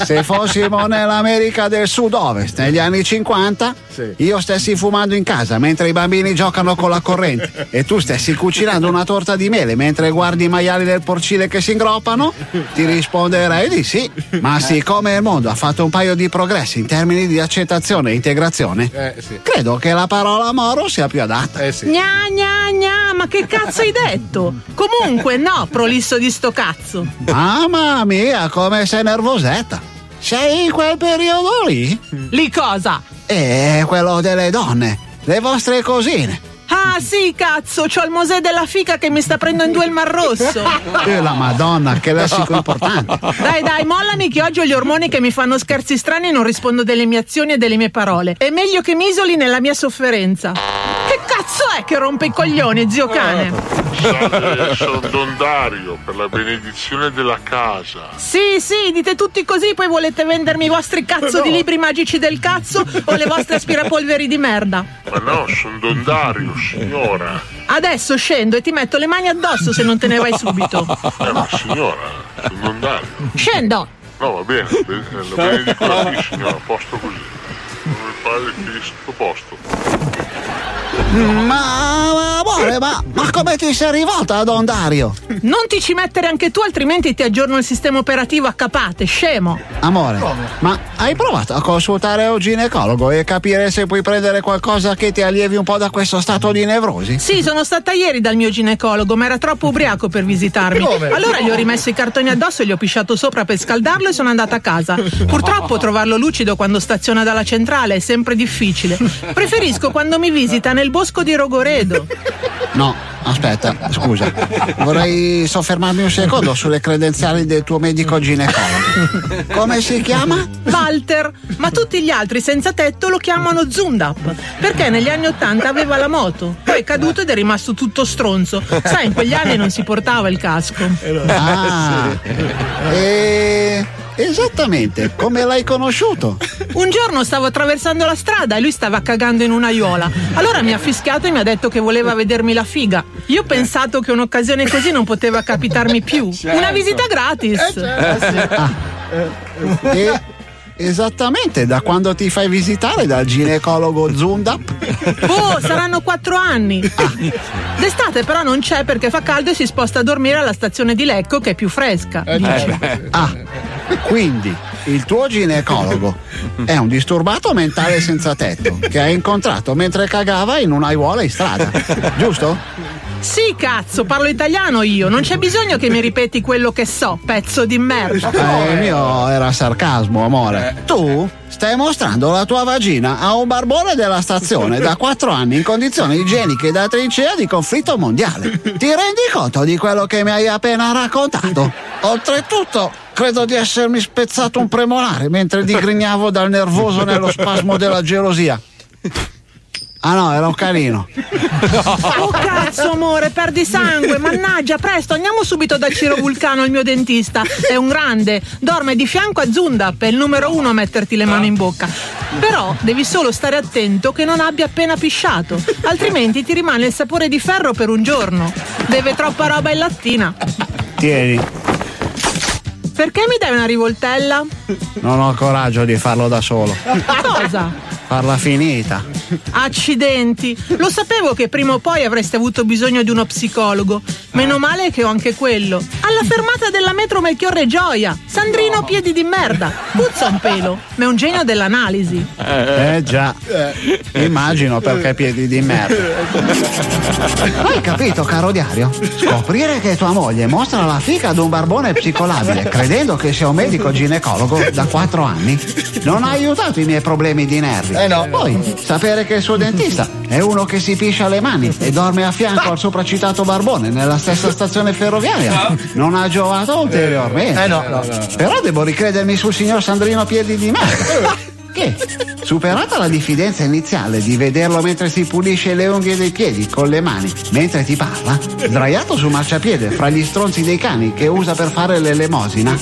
se fossimo nell'America del Sud-Ovest negli anni 50, io stessi fumando in casa mentre i bambini giocano con la corrente e tu stessi cucinando una torta di mele mentre guardi i maiali del porcile che si ingroppano, ti risponderei di sì. Ma siccome il mondo ha fatto un paio di progressi in termini di accettazione e integrazione, Eh, sì. credo che la parola moro sia più adatta. Eh sì. Gna gna gna, ma che cazzo hai detto? Comunque no, prolisso di sto cazzo. Mamma mia, come sei nervosetta. Sei in quel periodo lì? Lì cosa? Eh, quello delle donne, le vostre cosine. Ah sì, cazzo, c'ho il Mosè della fica che mi sta prendendo in due il Mar Rosso. Eh, la madonna, che lessico importante. Dai, dai, mollami che oggi ho gli ormoni che mi fanno scherzi strani e non rispondo delle mie azioni e delle mie parole. È meglio che mi isoli nella mia sofferenza. Che è che rompe i coglioni, zio cane? Salve, sono Don Dario per la benedizione della casa. Sì, sì, dite tutti così, poi volete vendermi i vostri cazzo di libri magici del cazzo o le vostre aspirapolveri di merda. Ma no, sono Don Dario, signora. Adesso scendo e ti metto le mani addosso se non te ne vai subito. Eh, ma signora, sono Don Dario. Scendo! No, va bene, be- eh, la benedico qui, signora, a posto così. Come padre Cristo, posto. Ma, amore, ma, ma come ti sei rivolta a Don Dario? Non ti ci mettere anche tu, altrimenti ti aggiorno il sistema operativo a capate, scemo. Amore, ma hai provato a consultare un ginecologo e capire se puoi prendere qualcosa che ti allievi un po' da questo stato di nevrosi? Sì, sono stata ieri dal mio ginecologo, ma era troppo ubriaco per visitarmi. Come? Allora gli ho rimesso i cartoni addosso e gli ho pisciato sopra per scaldarlo e sono andata a casa. Purtroppo trovarlo lucido quando staziona dalla centrale è sempre difficile. Preferisco quando mi visita nel bosco di Rogoredo. No, aspetta, scusa. Vorrei soffermarmi un secondo sulle credenziali del tuo medico ginecologo. Come si chiama? Walter, ma tutti gli altri senza tetto lo chiamano Zundap perché negli anni Ottanta aveva la moto, poi è caduto ed è rimasto tutto stronzo. Sai, in quegli anni non si portava il casco. Ah, e esattamente come l'hai conosciuto? Un giorno stavo attraversando la strada e lui stava cagando in un'aiuola. Allora mi ha fischiato e mi ha detto che voleva vedermi la figa. Io ho pensato che un'occasione così non poteva capitarmi più. Una visita gratis. E esattamente da quando ti fai visitare dal ginecologo Zundap? Oh, saranno quattro anni. D'estate però non c'è perché fa caldo e si sposta a dormire alla stazione di Lecco che è più fresca. dice. Ah, quindi il tuo ginecologo è un disturbato mentale senza tetto che hai incontrato mentre cagava in un'aiuola in strada, giusto? Sì, cazzo, parlo italiano io. Non c'è bisogno che mi ripeti quello che so, pezzo di merda. Eh, il mio era sarcasmo, amore. Tu stai mostrando la tua vagina a un barbone della stazione da quattro anni in condizioni igieniche da trincea di conflitto mondiale. Ti rendi conto di quello che mi hai appena raccontato? Oltretutto, credo di essermi spezzato un premolare mentre digrignavo dal nervoso nello spasmo della gelosia. Ah no, era un canino. Oh cazzo amore, perdi sangue, mannaggia, presto, andiamo subito da Ciro Vulcano, il mio dentista. È un grande, dorme di fianco a Zundap, è il numero uno a metterti le mani in bocca. Però devi solo stare attento che non abbia appena pisciato, altrimenti ti rimane il sapore di ferro per un giorno. Deve troppa roba in lattina. Tieni, Perché mi dai una rivoltella? non ho coraggio di farlo da solo. Cosa? Farla finita. Accidenti, lo sapevo che prima o poi avreste avuto bisogno di uno psicologo. Meno male che ho anche quello. Alla fermata della metro Melchiorre Gioia. Sandrino piedi di merda. Puzza un pelo, ma è un genio dell'analisi. Eh già, immagino perché piedi di merda. Hai capito, caro diario? Scoprire che tua moglie mostra la fica ad un barbone psicolabile, credendo che sia un medico ginecologo da quattro anni, non ha aiutato i miei problemi di nervi. Eh no. Poi, sapere che il suo dentista è uno che si piscia le mani e dorme a fianco al sopracitato barbone nella stessa stazione ferroviaria non ha giovato ulteriormente. Eh no, no. Però devo ricredermi sul signor Sandrino Piedi di merda. Che? Superata la diffidenza iniziale di vederlo mentre si pulisce le unghie dei piedi con le mani mentre ti parla, sdraiato sul marciapiede fra gli stronzi dei cani che usa per fare l'elemosina,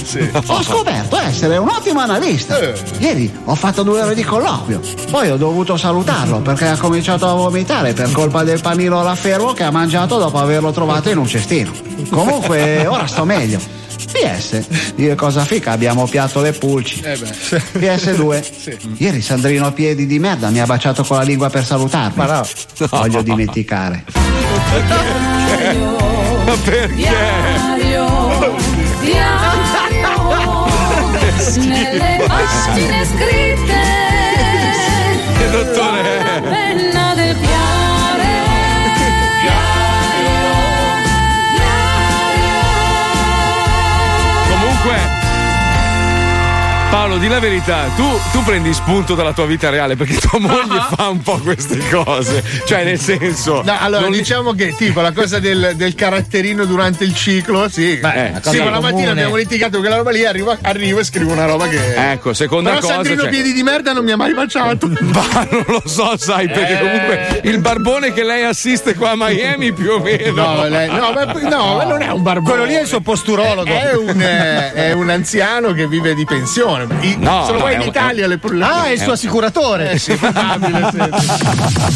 ho scoperto essere un ottimo analista. Ieri ho fatto due ore di colloquio, poi ho dovuto salutarlo perché ha cominciato a vomitare per colpa del panino alla ferro che ha mangiato dopo averlo trovato in un cestino. Comunque, ora sto meglio. PS, io e cosa fica abbiamo piatto le pulci. Eh beh. PS2. Ieri Sandrino Piedi di merda mi ha baciato con la lingua per salutarmi. Ma no. Voglio dimenticare. Ma perché? Diario, diario, nelle pagine scritte. Che Pa Paolo, di la verità, tu, tu prendi spunto dalla tua vita reale perché tua moglie fa un po' queste cose. Cioè, nel senso. No, allora li- diciamo che tipo la cosa del, del caratterino durante il ciclo, sì. Beh, sì, ma la mattina abbiamo litigato quella roba lì, arrivo, arrivo e scrivo una roba che. Ecco, seconda Però cosa. Sandrino cioè- Piedi di merda non mi ha mai baciato. Ma non lo so, sai, perché Eh. comunque il barbone che lei assiste qua a Miami più o meno. No, lei- no, ma, no, ma non è un barbone. Quello lì è il suo posturologo. È un, eh, è un anziano che vive di pensione. I- No, se lo no, vuoi in un- Italia le Ah, è il suo assicuratore. Eh sì, probabile, sì.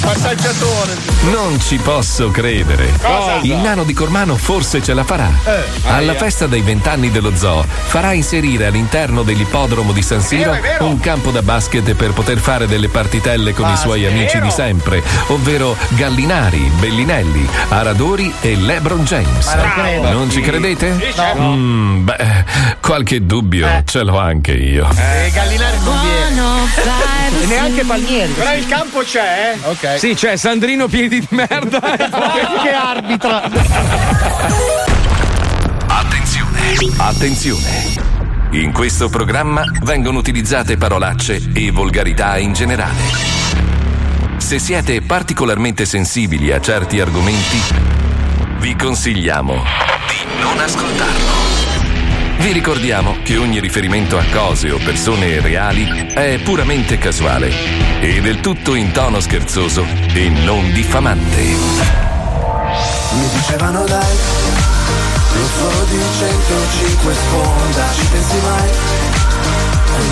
Passaggiatore. Non ci posso credere. Cosa? Il nano di Cormano forse ce la farà. Eh, Alla aia. festa dei vent'anni dello zoo farà inserire all'interno dell'ippodromo di San Siro Vero, è vero. un campo da basket per poter fare delle partitelle con i suoi amici di sempre, ovvero Gallinari, Bellinelli, Aradori e LeBron James. Non ci credete? Sì, certo. Mm, beh, qualche dubbio ce l'ho anche io. Eh, Gallinari non viene. E neanche Palmieri. Però il campo c'è, eh? Ok. Sì, c'è Sandrino piedi di merda. che arbitra. Attenzione! Attenzione! In questo programma vengono utilizzate parolacce e volgarità in generale. Se siete particolarmente sensibili a certi argomenti, vi consigliamo di non ascoltarlo. Vi ricordiamo che ogni riferimento a cose o persone reali è puramente casuale e del tutto in tono scherzoso e non diffamante. Mi dicevano dai, lo suono di 105 sfonda, ci pensi mai?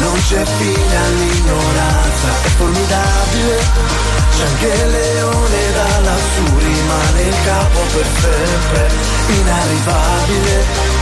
Non c'è fine all'ignoranza, è formidabile, c'è anche il leone da lassù, rimane il capo per sempre, inarrivabile.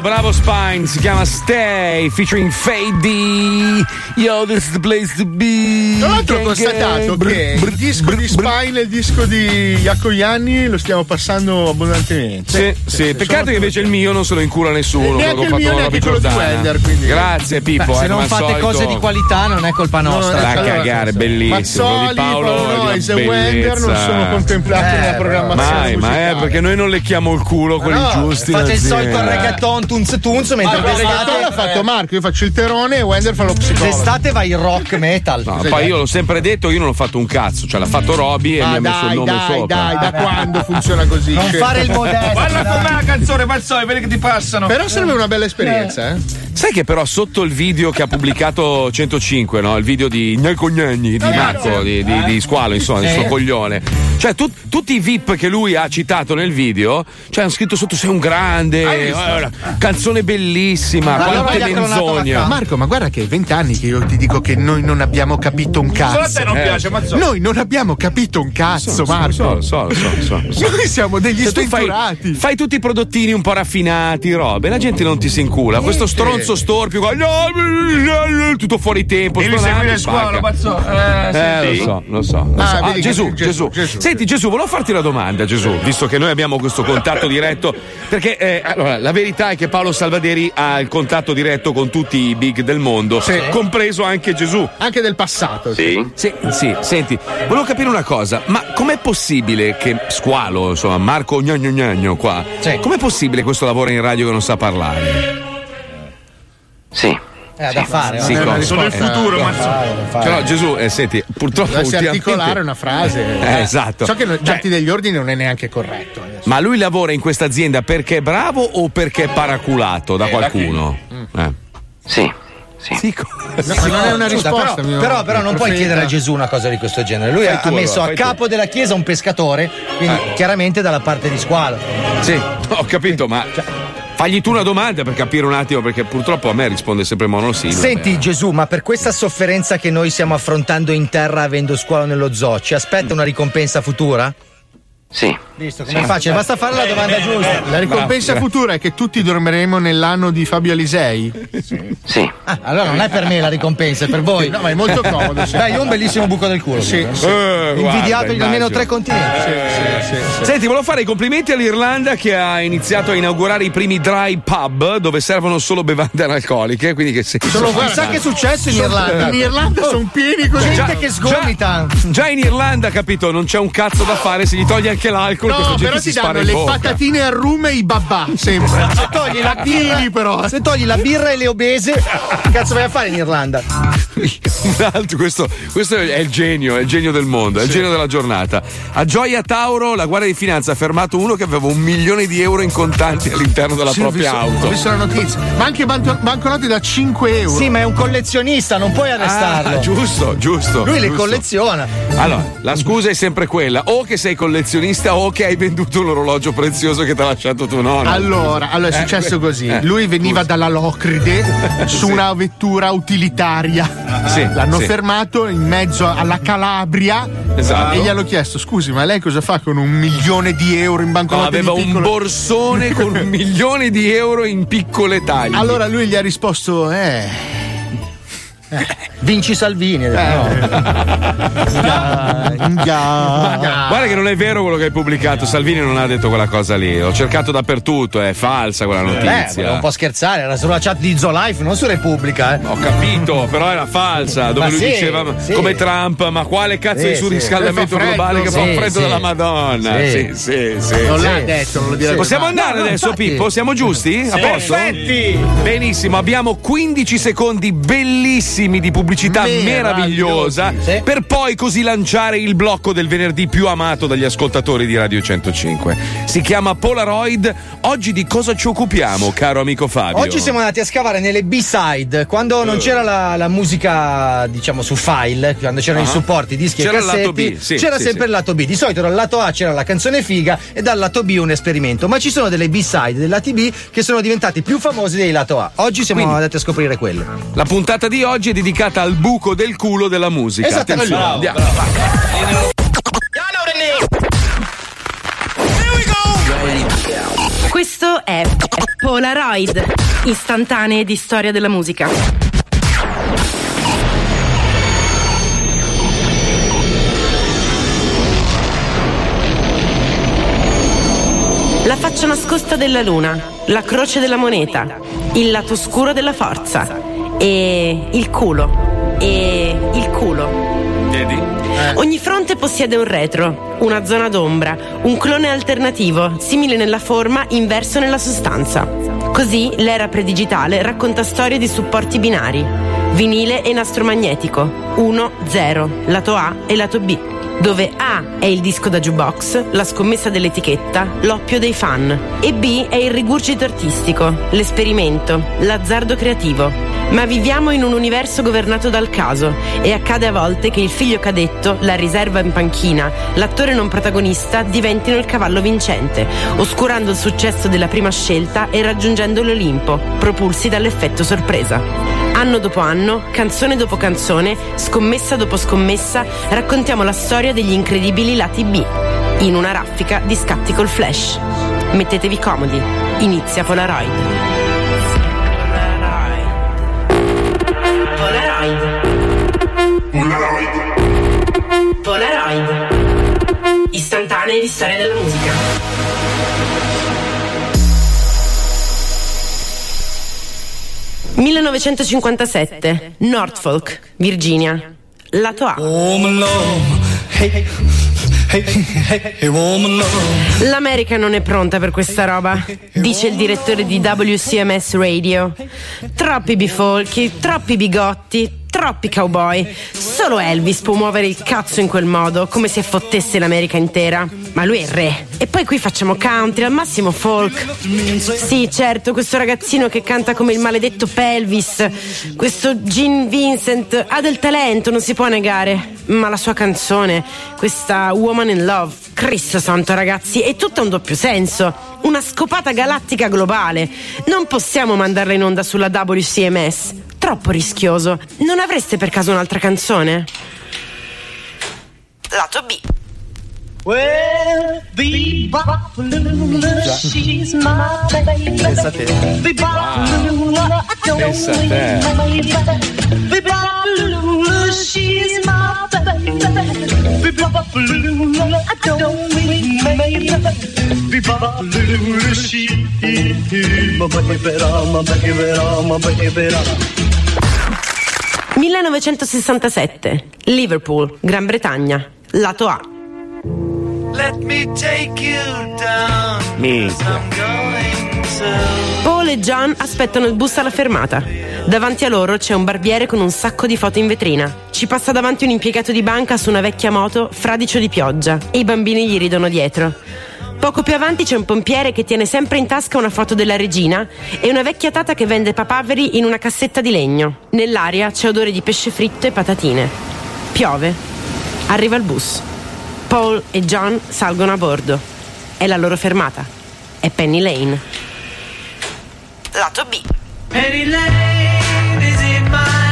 Bravo, bravo Spine. Si chiama Stay featuring Fade Yo, this is the place to be. Tra l'altro ho constatato che il disco di Spine e il disco di Jaco Ianni lo stiamo passando abbondantemente. Sì, sì, peccato che invece il mio non se lo incula nessuno. Neanche il mio, neanche quello di. Wender, quindi- Grazie Pippo. Beh, eh, se come non fate solito. cose di qualità non è colpa nostra. Da cagare, bellissimo. Mazzoli, di Paolo Noyes e Wender non sono contemplati Eh, nella programmazione Mai, ma è perché noi non lecchiamo il culo quelli giusti. fate il solito reggaeton tunz tunz mentre il reggaeton l'ha fatto Marco, io faccio il terone e Wender fa lo psicologo. D'estate vai il rock metal. No, poi io l'ho sempre detto, io non ho fatto un cazzo, cioè l'ha fatto Roby e Ah, mi ha messo il dai, nome dai, sopra. dai, da quando funziona così? Non Scemo. fare il modesto. Guarda com'è la canzone, Mazzoli, vedi che ti passano. Però sarebbe una bella esperienza, eh? Sai che però sotto il video che ha pubblicato 105, no? Il video di Gnalcognagni, di Marco, di, di, di Squalo, insomma, del Eh. suo coglione. Cioè, tu- tutti i VIP che lui ha citato nel video, cioè, hanno scritto sotto sei un grande, eh, una canzone bellissima, Ma allora quante vai a cronato la menzogne. Marco, ma guarda che è vent'anni che io ti dico che noi non abbiamo capito un cazzo. Solo a te non Eh. piace, Mazzoli. Noi non abbiamo capito un cazzo, So, so, Marco. so, lo so, lo so, so, so. Noi siamo degli Cioè, tu fai, sventurati. fai tutti i prodottini un po' raffinati, robe, la gente non ti si incula. Questo stronzo storpio tutto fuori tempo. Devi seguire spacca. squalo, Mazzoli. Eh, Eh, lo sì. so, lo so. lo Ah, so. Ah, Gesù, Gesù, Gesù, Gesù. Senti, Gesù, volevo farti una domanda, Gesù, visto che noi abbiamo questo contatto diretto. Perché eh, allora, la verità è che Paolo Salvaderi ha il contatto diretto con tutti i big del mondo, compreso anche Gesù. Anche del passato. Sì? Sì, sì, senti, volevo capire una cosa, ma com'è possibile che Squalo, insomma, Marco Gnagno Gnagno qua, com'è possibile questo lavoro in radio che non sa parlare? Sì. Eh, da fare. Sì, cosa? Sono il Eh, futuro, fare, da fare. Però Gesù, eh, senti, purtroppo Dovessi ultimamente- articolare una frase. Eh, esatto. So che no- Cioè- darti degli ordini non è neanche corretto. adesso. Ma lui lavora in questa azienda perché è bravo o perché è paraculato da Eh, da qualcuno? Eh. Sì. Sì, No, ma non è una risposta. però, mio- però, però non puoi chiedere a Gesù una cosa di questo genere. Lui Fai ha tu, messo allora, a capo della chiesa un pescatore, quindi chiaramente dalla parte di squalo. Sì, ho capito, ma fagli tu una domanda per capire un attimo, perché purtroppo a me risponde sempre monosino. Senti Gesù, ma per questa sofferenza che noi stiamo affrontando in terra avendo squalo nello zoo, ci aspetta una ricompensa futura? Sì. Visto come è facile, basta fare la domanda giusta. La ricompensa Bravo. futura è che tutti dormiremo nell'anno di Fabio Alisei? Sì. Ah, allora non è per me la ricompensa, è per voi. No, ma è molto comodo. sì. Dai, io ho un bellissimo buco del culo. Sì, sì. Eh, Invidiato in guarda, almeno immagino. tre continenti. Senti, volevo fare i complimenti all'Irlanda che ha iniziato a inaugurare i primi dry pub dove servono solo bevande analcoliche. Quindi che se... Solo guarda, che è successo in Irlanda? In Irlanda sono pieni così. Gente che sgomita. Già in Irlanda, capito, non c'è un cazzo da fare se gli togli anche l'alcol. questa No, però si ti danno le bocca. patatine al rum e i babà, sempre. Se togli la birra, però. se togli la birra e le obese, che cazzo vai a fare in Irlanda? Un altro, questo, questo è il genio, è il genio del mondo, è il genio della giornata. A Gioia Tauro la Guardia di Finanza ha fermato uno che aveva un milione di euro in contanti all'interno della Sì, ho propria visto- auto. Ho visto la notizia. Ma anche banco- banconote da 5 euro. Sì, ma è un collezionista, non puoi arrestarlo. Ah, giusto, giusto. Lui le giusto. colleziona. Allora, la scusa è sempre quella: o che sei collezionista o che hai venduto un orologio prezioso che ti ha lasciato tuo nonno. Allora, allora è Eh, successo que- così. eh, Lui veniva dalla Locride su Sì. una vettura utilitaria. Sì, L'hanno sì. fermato in mezzo alla Calabria Esatto. e gli hanno chiesto: Scusi, ma lei cosa fa con un milione di euro in No, banconote aveva un borsone con un milione di euro in piccole taglie. Allora lui gli ha risposto: Eh. Vinci Salvini. Ma- Guarda che non è vero quello che hai pubblicato. Salvini non ha detto quella cosa lì. L'ho cercato dappertutto, è falsa quella Beh, notizia. volevo un po' scherzare, era sulla chat di Zolife, non su Repubblica. Eh. Ho capito, però era falsa. Dove Ma lui sì, diceva sì. come Trump, ma quale cazzo Sì, di surriscaldamento globale che fa sì, freddo sì. della Madonna? Sì, Sì. sì, sì. Non sì. l'ha detto, non lo direbbe Possiamo andare No, no, adesso, infatti. Pippo? Siamo giusti? A Sì. posto? Perfetti. Benissimo, abbiamo 15 secondi bellissimi di pubblicità meravigliosa Sì. per poi così lanciare il blocco del venerdì più amato dagli ascoltatori di Radio 105. Si chiama Polaroid. Oggi di cosa ci occupiamo, caro amico Fabio? Oggi siamo andati a scavare nelle B-side, quando non Eh. c'era la, la musica, diciamo, su file, quando c'erano Ah. i supporti, dischi C'era e cassetti, sì, c'era sì, sempre il lato B. Di solito dal lato A c'era la canzone figa e dal lato B un esperimento, ma ci sono delle B-side, dei lati B che sono diventati più famosi dei lato A. Oggi siamo Quindi- andati a scoprire quello. La puntata di oggi è dedicata al buco del culo della musica. Attenzione, Bravo, andiamo. Questo è Polaroid, istantanee di storia della musica. La faccia nascosta della luna, la croce della moneta, il lato scuro della forza e il culo. E il culo. Vedi? Ogni fronte possiede un retro, una zona d'ombra, un clone alternativo, simile nella forma, inverso nella sostanza. Così l'era predigitale racconta storie di supporti binari, vinile e nastro magnetico, 1-0, lato A e lato B, dove A è il disco da jukebox, la scommessa dell'etichetta, l'oppio dei fan, e B è il rigurgito artistico, l'esperimento, l'azzardo creativo. Ma viviamo in un universo governato dal caso e accade a volte che il figlio cadetto, la riserva in panchina, l'attore non protagonista diventino il cavallo vincente, oscurando il successo della prima scelta e raggiungendo l'Olimpo, propulsi dall'effetto sorpresa. Anno dopo anno, canzone dopo canzone, scommessa dopo scommessa, raccontiamo la storia degli incredibili lati B, in una raffica di scatti col flash. Mettetevi comodi, inizia Polaroid. Polaroid. Polaroid. Polaroid. Istantanee di storia della musica. «1957, Norfolk, Virginia. Lato A. L'America non è pronta per questa roba, dice il direttore di WCMS Radio. Troppi bifolchi, troppi bigotti, troppi cowboy. Solo Elvis può muovere il cazzo in quel modo, come se fottesse l'America intera. Ma lui è re. E poi qui facciamo country, al massimo folk. Sì, certo, questo ragazzino che canta come il maledetto Pelvis, questo Gene Vincent, ha del talento, non si può negare. Ma la sua canzone, questa Woman in Love, Cristo santo ragazzi, è tutta un doppio senso. Una scopata galattica globale. Non possiamo mandarla in onda sulla WCMS. Troppo rischioso. Non avreste per caso un'altra canzone? Lato B. Well, the Balloon, she's my baby. Pensa a te. The Balloon, I don't Pensa a te. need baby. The Balloon, she's my baby. The Balloon, I don't need baby. The Balloon, she's my baby, my baby, my baby. 1967. Liverpool, Gran Bretagna. Lato A. Let me take you down. Paul e John aspettano il bus alla fermata. Davanti a loro c'è un barbiere con un sacco di foto in vetrina. Ci passa davanti un impiegato di banca su una vecchia moto, fradicio di pioggia, e i bambini gli ridono dietro. Poco più avanti c'è un pompiere che tiene sempre in tasca una foto della regina e una vecchia tata che vende papaveri in una cassetta di legno. Nell'aria c'è odore di pesce fritto e patatine. Piove. Arriva il bus. Paul e John salgono a bordo. È la loro fermata. È Penny Lane. Lato B. Penny Lane is in my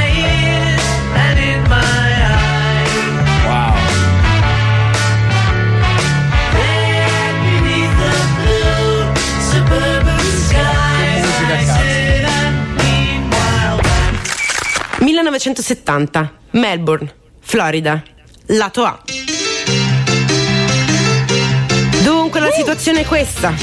1970, Melbourne, Florida, lato A. Dunque la situazione è questa.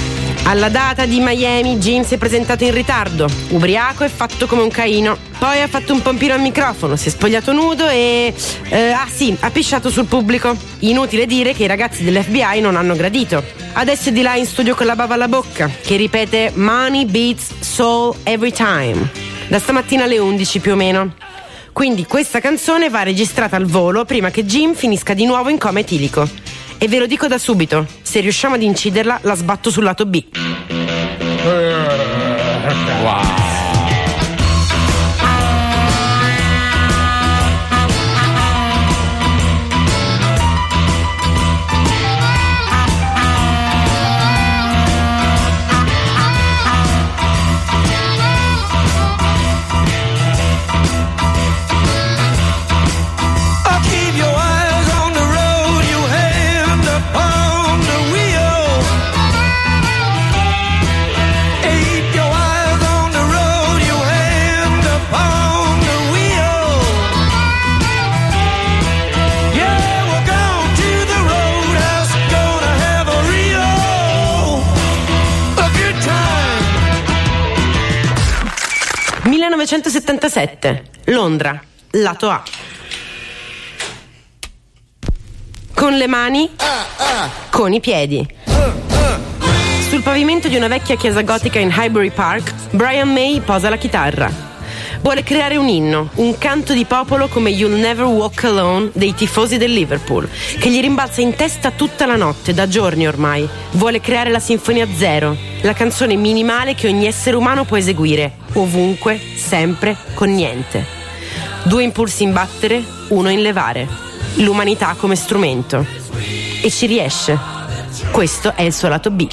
Alla data di Miami Jim si è presentato in ritardo, ubriaco e fatto come un caino. Poi ha fatto un pompino al microfono, si è spogliato nudo e... eh, ah sì, ha pisciato sul pubblico. Inutile dire che i ragazzi dell'FBI non hanno gradito. Adesso è di là in studio con la bava alla bocca, che ripete Money beats soul every time. Da stamattina alle 11 più o meno. Quindi questa canzone va registrata al volo prima che Jim finisca di nuovo in coma etilico. E ve lo dico da subito, se riusciamo ad inciderla la sbatto sul lato B. Oh, 1977, Londra, lato A. Con le mani, con i piedi. Sul pavimento di una vecchia chiesa gotica in Highbury Park, Brian May posa la chitarra. Vuole creare un inno, un canto di popolo come You'll Never Walk Alone dei tifosi del Liverpool, che gli rimbalza in testa tutta la notte, da giorni ormai. Vuole creare la Sinfonia Zero, la canzone minimale che ogni essere umano può eseguire, ovunque, sempre, con niente. Due impulsi in battere, uno in levare. L'umanità come strumento. E ci riesce. Questo è il suo lato B.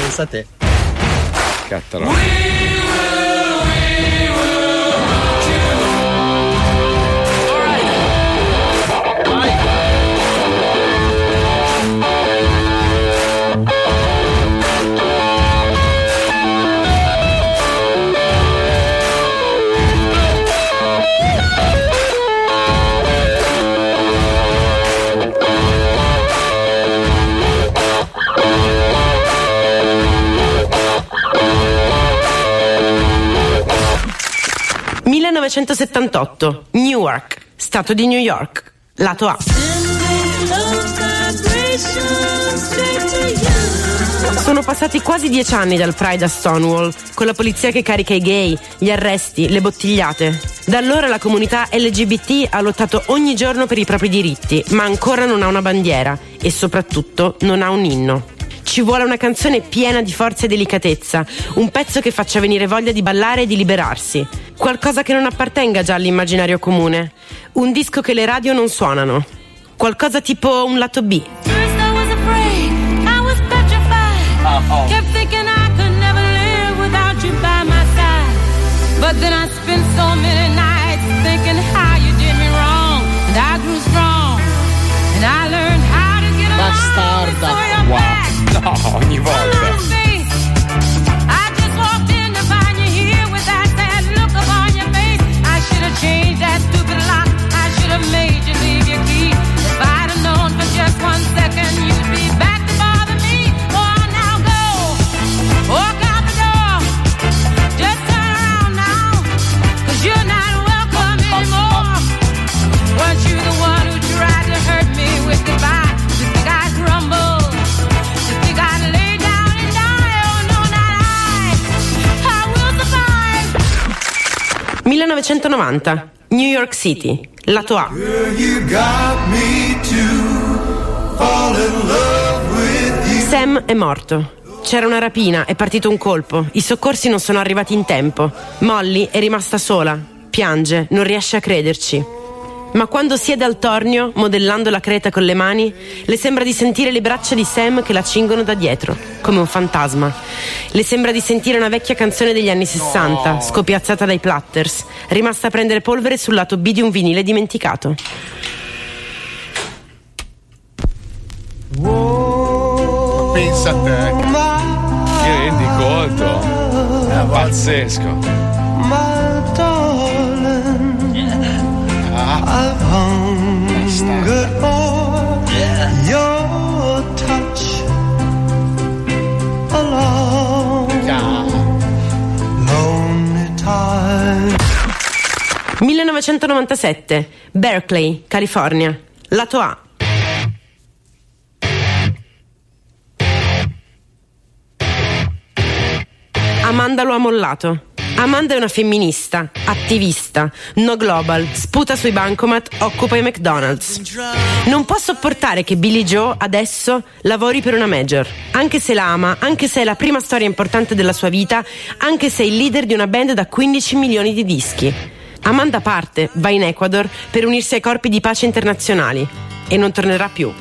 Pensa a te. Cattaro. 1978, Newark, Stato di New York, lato A. Sono passati quasi dieci anni dal Pride a Stonewall, con la polizia che carica i gay, gli arresti, le bottigliate. Da allora la comunità LGBT ha lottato ogni giorno per i propri diritti, ma ancora non ha una bandiera e soprattutto non ha un inno. Ci vuole una canzone piena di forza e delicatezza, un pezzo che faccia venire voglia di ballare e di liberarsi. Qualcosa che non appartenga già all'immaginario comune. Un disco che le radio non suonano. Qualcosa tipo un lato B. But then I spent so many back. No, ogni volta. 1990, New York City, lato A. Sam è morto. C'era una rapina, è partito un colpo. I soccorsi non sono arrivati in tempo. Molly è rimasta sola. Piange, non riesce a crederci. Ma quando siede al tornio, modellando la creta con le mani, le sembra di sentire le braccia di Sam che la cingono da dietro, come un fantasma. Le sembra di sentire una vecchia canzone degli anni 60, no. scopiazzata dai platters, rimasta a prendere polvere sul lato B di un vinile dimenticato. Pensa a te. Ti rendi conto? È pazzesco. 1997, Berkeley, California. Lato A. Amanda lo ha mollato. Amanda è una femminista, attivista, no global, sputa sui bancomat, occupa i McDonald's. Non può sopportare che Billy Joe adesso lavori per una major, anche se la ama, anche se è la prima storia importante della sua vita, anche se è il leader di una band da 15 milioni di dischi. Amanda parte, va in Ecuador per unirsi ai corpi di pace internazionali e non tornerà più.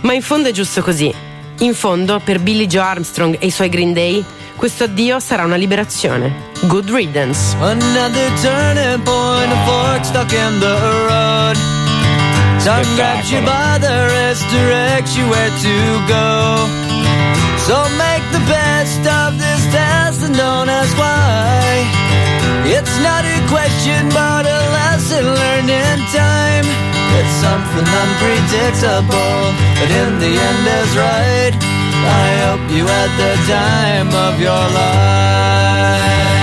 Ma in fondo è giusto così. In fondo, per Billy Joe Armstrong e i suoi Green Day, questo addio sarà una liberazione. Good riddance. Another turning point, a fork stuck in the road. Time grabs you by the wrist, directs you where to go. So make the best of this test and don't ask why. It's not a question, but a lesson learned in time. It's something unpredictable, but in the end is right. I hope you had the time of your life.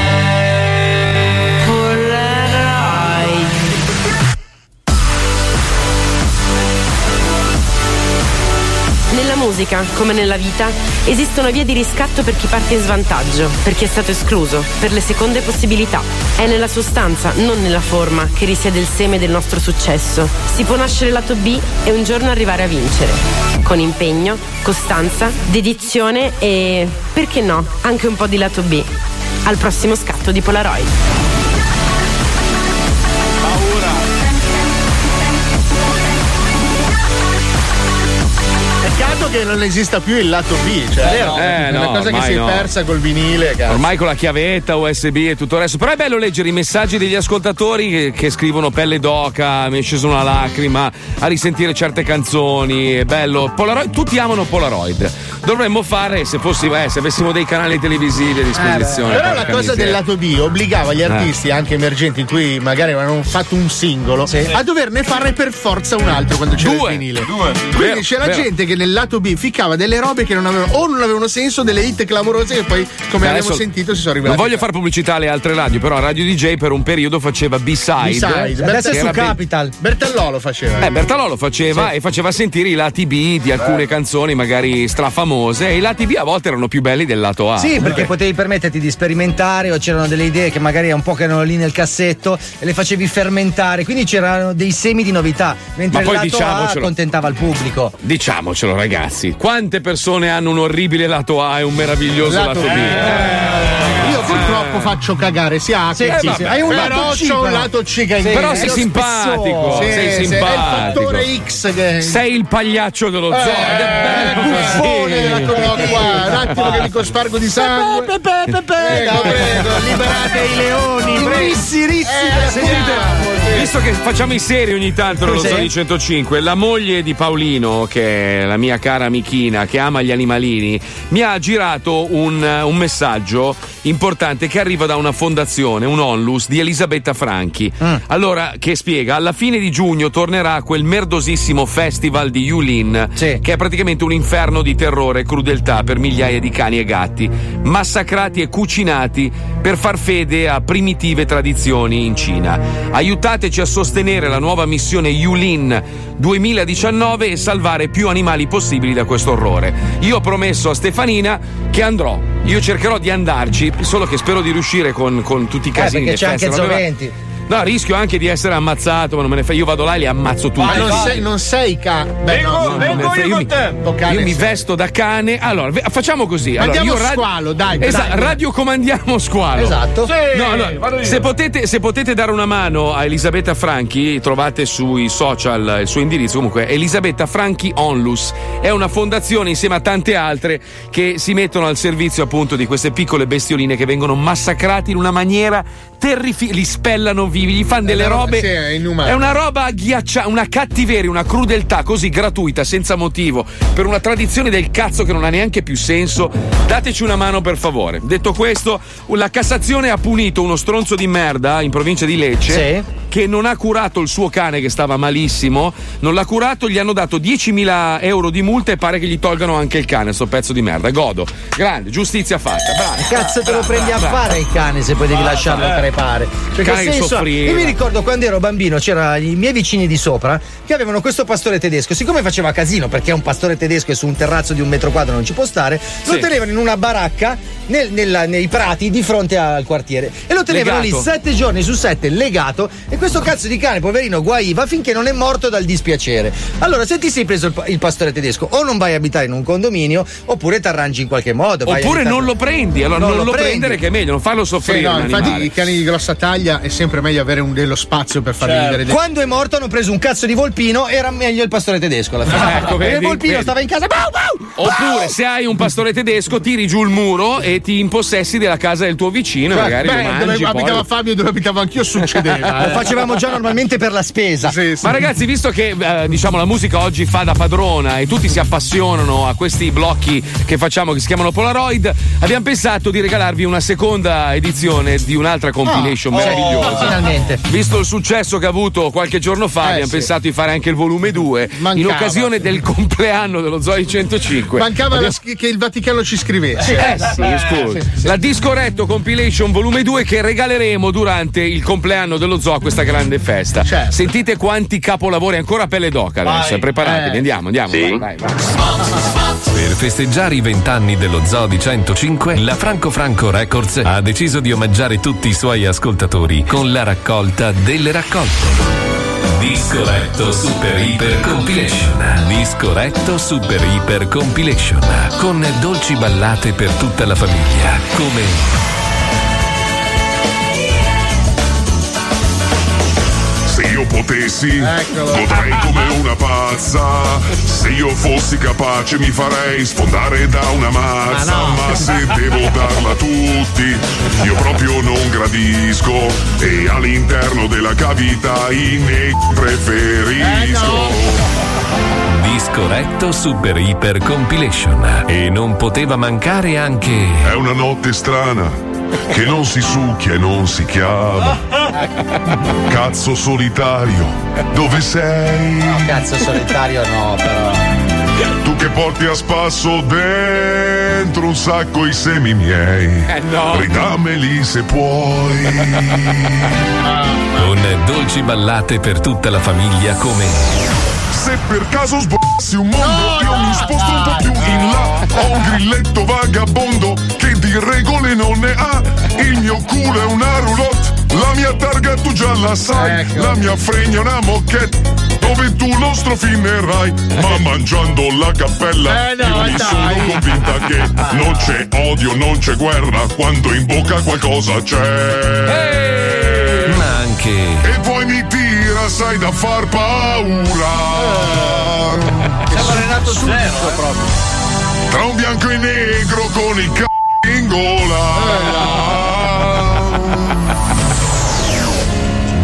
Musica, come nella vita, esistono vie di riscatto per chi parte in svantaggio, per chi è stato escluso, per le seconde possibilità. È nella sostanza, non nella forma, che risiede il seme del nostro successo. Si può nascere lato B e un giorno arrivare a vincere. Con impegno, costanza, dedizione e, perché no, anche un po' di lato B. Al prossimo scatto di Polaroid. Che non esista più il lato B, cioè Eh, no, no. è una Eh, no, cosa che si è no. persa col vinile. cazzo. Ormai con la chiavetta, USB e tutto il resto. Però è bello leggere i messaggi degli ascoltatori che, che scrivono pelle d'oca, mi è scesa una lacrima, a risentire certe canzoni. È bello. Polaroid, tutti amano Polaroid. Dovremmo fare se fossimo, eh, se avessimo dei canali televisivi a disposizione. Eh, Però la cosa del lato B obbligava gli Eh. artisti, anche emergenti, in cui magari avevano fatto un singolo, a doverne fare per forza un altro quando c'era Due. il vinile. Due. Quindi Vero, c'era vero. gente che nel lato B ficcava delle robe che non avevano, o non avevano senso, delle hit clamorose che poi, come Beh, abbiamo adesso sentito, si sono Non rivelate. voglio fare pubblicità alle altre radio, però Radio DJ per un periodo faceva B-side. B-side. Adesso è su Capital. Bertellò lo faceva. Eh, Bertalò lo faceva e faceva sentire i lati B di alcune canzoni magari strafamose e i lati B a volte erano più belli del lato A. Sì, perché potevi permetterti di sperimentare o c'erano delle idee che magari un po' che erano lì nel cassetto e le facevi fermentare, quindi c'erano dei semi di novità, mentre Ma poi il lato A accontentava il pubblico. Diciamocelo ragazzi, quante persone hanno un orribile lato A e un meraviglioso Lato lato, B? B. Io purtroppo faccio cagare sia A Sì, che sì, B. sì. Hai un Però lato C, un però. lato C che Però è sei simpatico, sei Sì, sì, simpatico. È il fattore X che. Sei il pagliaccio dello zoo. ed è bello il buffone della qua. Un attimo che mi cospargo di sangue. Pepe, Pepe, Prego, prego, liberate i leoni. Prego. rissi, rissi Eh, visto che facciamo i seri ogni tanto nello Sì. Zoo di 105, la moglie di Paolino, che è la mia cara amichina, che ama gli animalini, mi ha girato un, un messaggio importante che arriva da una fondazione, un onlus di Elisabetta Franchi. Allora, che spiega, alla fine di giugno tornerà quel merdosissimo festival di Yulin, che è praticamente un inferno di terrore e crudeltà per migliaia di cani e gatti, massacrati e cucinati per far fede a primitive tradizioni in Cina. Aiutateci a sostenere la nuova missione Yulin 2019 e salvare più animali possibili da questo orrore. Io ho promesso a Stefanina che andrò. Io cercherò di andarci, solo che spero di riuscire con, con tutti i Eh, casini. perché dei c'è anche. Zoventi. No, rischio anche di essere ammazzato, ma non me ne fai. Io vado là e li ammazzo tutti. Ma non sei, non sei ca. Beh, no, No, non me ne frega. io mi, io mi vesto da cane. Allora, facciamo così. Allora, Andiamo io squalo, dai, Esatto, dai. radiocomandiamo squalo. Esatto. Sì, No, io. Se potete, se potete dare una mano a Elisabetta Franchi, trovate sui social il suo indirizzo. Comunque, Elisabetta Franchi Onlus è una fondazione insieme a tante altre che si mettono al servizio appunto di queste piccole bestioline che vengono massacrate in una maniera terrificante. Li spellano via gli, gli fanno delle robe. sì, è inumano. È una roba agghiacciata, una cattiveria, una crudeltà così gratuita, senza motivo, per una tradizione del cazzo che non ha neanche più senso. Dateci una mano per favore. Detto questo, la Cassazione ha punito uno stronzo di merda in provincia di Lecce. Che non ha curato il suo cane che stava malissimo, non l'ha curato, gli hanno dato 10.000 euro di multa e pare che gli tolgano anche il cane, sto pezzo di merda. Godo, grande, giustizia fatta. Bravo. Che cazzo te lo prendi a fare il cane se poi devi lasciarlo eh. Crepare? Perché Cane che senso soffriva. Io mi ricordo quando ero bambino c'erano i miei vicini di sopra che avevano questo pastore tedesco. Siccome faceva casino perché è un pastore tedesco e su un terrazzo di un metro quadro non ci può stare, lo Sì. tenevano in una baracca nel- nella- nei prati di fronte al quartiere e lo tenevano Legato. lì sette giorni su sette legato e questo cazzo di cane poverino guaiva finché non è morto dal dispiacere. Allora se ti sei preso il, il pastore tedesco o non vai a abitare in un condominio oppure ti arrangi in qualche modo. Oppure non lo prendi, allora non, lo, prendi. prendere che è meglio, non farlo Sì, soffrire. no, un infatti i cani di grossa taglia è sempre meglio avere un- dello spazio per farli Certo. vivere. Quando è morto hanno preso un cazzo di volpino, era meglio il pastore tedesco alla fine. Ah, ecco, Perché vedi, il volpino vedi. stava in casa. Bau, bau! Oppure se hai un pastore tedesco, tiri giù il muro e ti impossessi della casa del tuo vicino, e magari Beh, lo mangi. dove poi- abitava Fabio e dove abitavo anch'io succedeva. Lo eh. facevamo già normalmente per la spesa. Ma ragazzi, visto che eh, diciamo la musica oggi fa da padrona e tutti si appassionano a questi blocchi che facciamo che si chiamano Polaroid, abbiamo pensato di regalarvi una seconda edizione di un'altra compilation Oh, meravigliosa. finalmente. Visto il successo che ha avuto qualche giorno fa, Eh, abbiamo sì. pensato di fare anche il volume 2 in Mancava. occasione del compleanno dello Zoe 105. Mancava Abbiamo- la sch- che il Vaticano ci scrivesse. eh sì, scusa. La Discoretto Compilation Volume 2 che regaleremo durante il compleanno dello zoo a questa grande festa. Sentite quanti capolavori ancora a pelle d'oca adesso. Vai. Preparatevi, Eh. andiamo, andiamo. Sì. Vai, vai, vai. Per festeggiare i vent'anni dello Zoo di 105, la Franco Franco Records ha deciso di omaggiare tutti i suoi ascoltatori con la raccolta delle raccolte. Disco Retto Super Hyper Compilation. Disco Retto Super Hyper Compilation. Con dolci ballate per tutta la famiglia. Come Potessi, godrei come una pazza. Se io fossi capace, mi farei sfondare da una mazza. Ma se devo darla a tutti, io proprio non gradisco. E all'interno della cavità i nei preferisco. Disco Retto Super Hyper Compilation. E non poteva mancare anche. È una notte strana che non si succhia e non si chiama. Cazzo solitario, dove sei? Cazzo solitario no, però. Tu che porti a spasso dentro un sacco i semi miei. Eh, no. Ridammeli se puoi. Con dolci ballate per tutta la famiglia come Se per caso sbossi un mondo, io mi sposto un po' più in là. Ho un grilletto vagabondo che di regole non ne ha. Il mio culo è una roulotte. La mia targa tu già la sai. La mia fregna è una moquette. Dove tu lo strofinerai, ma mangiando la cappella. Eh, no, io mi dai. sono convinta che non c'è odio, non c'è guerra. Quando in bocca qualcosa c'è. Ma anche E poi mi tira, sai, da far paura. Sembra Renato Zero proprio. Tra un bianco e negro con il c***o in gola.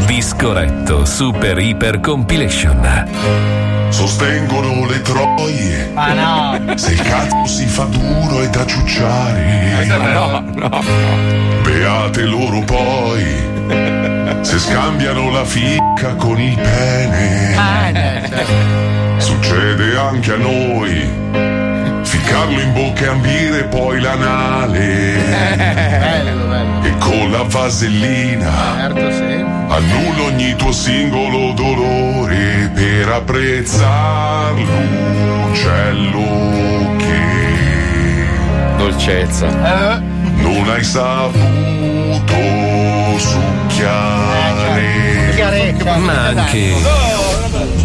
Disco Retto Super Hyper Compilation. Sostengono le troie. Ma no. Se il cazzo si fa duro è da ciucciare. No, no. Beate loro poi. Se scambiano la ficca con il pene. Succede anche a noi. Ficcarlo in bocca e ambire poi l'anale. Bello, bello. E con la vasellina. Certo, sì. Annullo ogni tuo singolo dolore per apprezzar l'uccello che Dolcezza. non hai saputo succhiare. Ma anche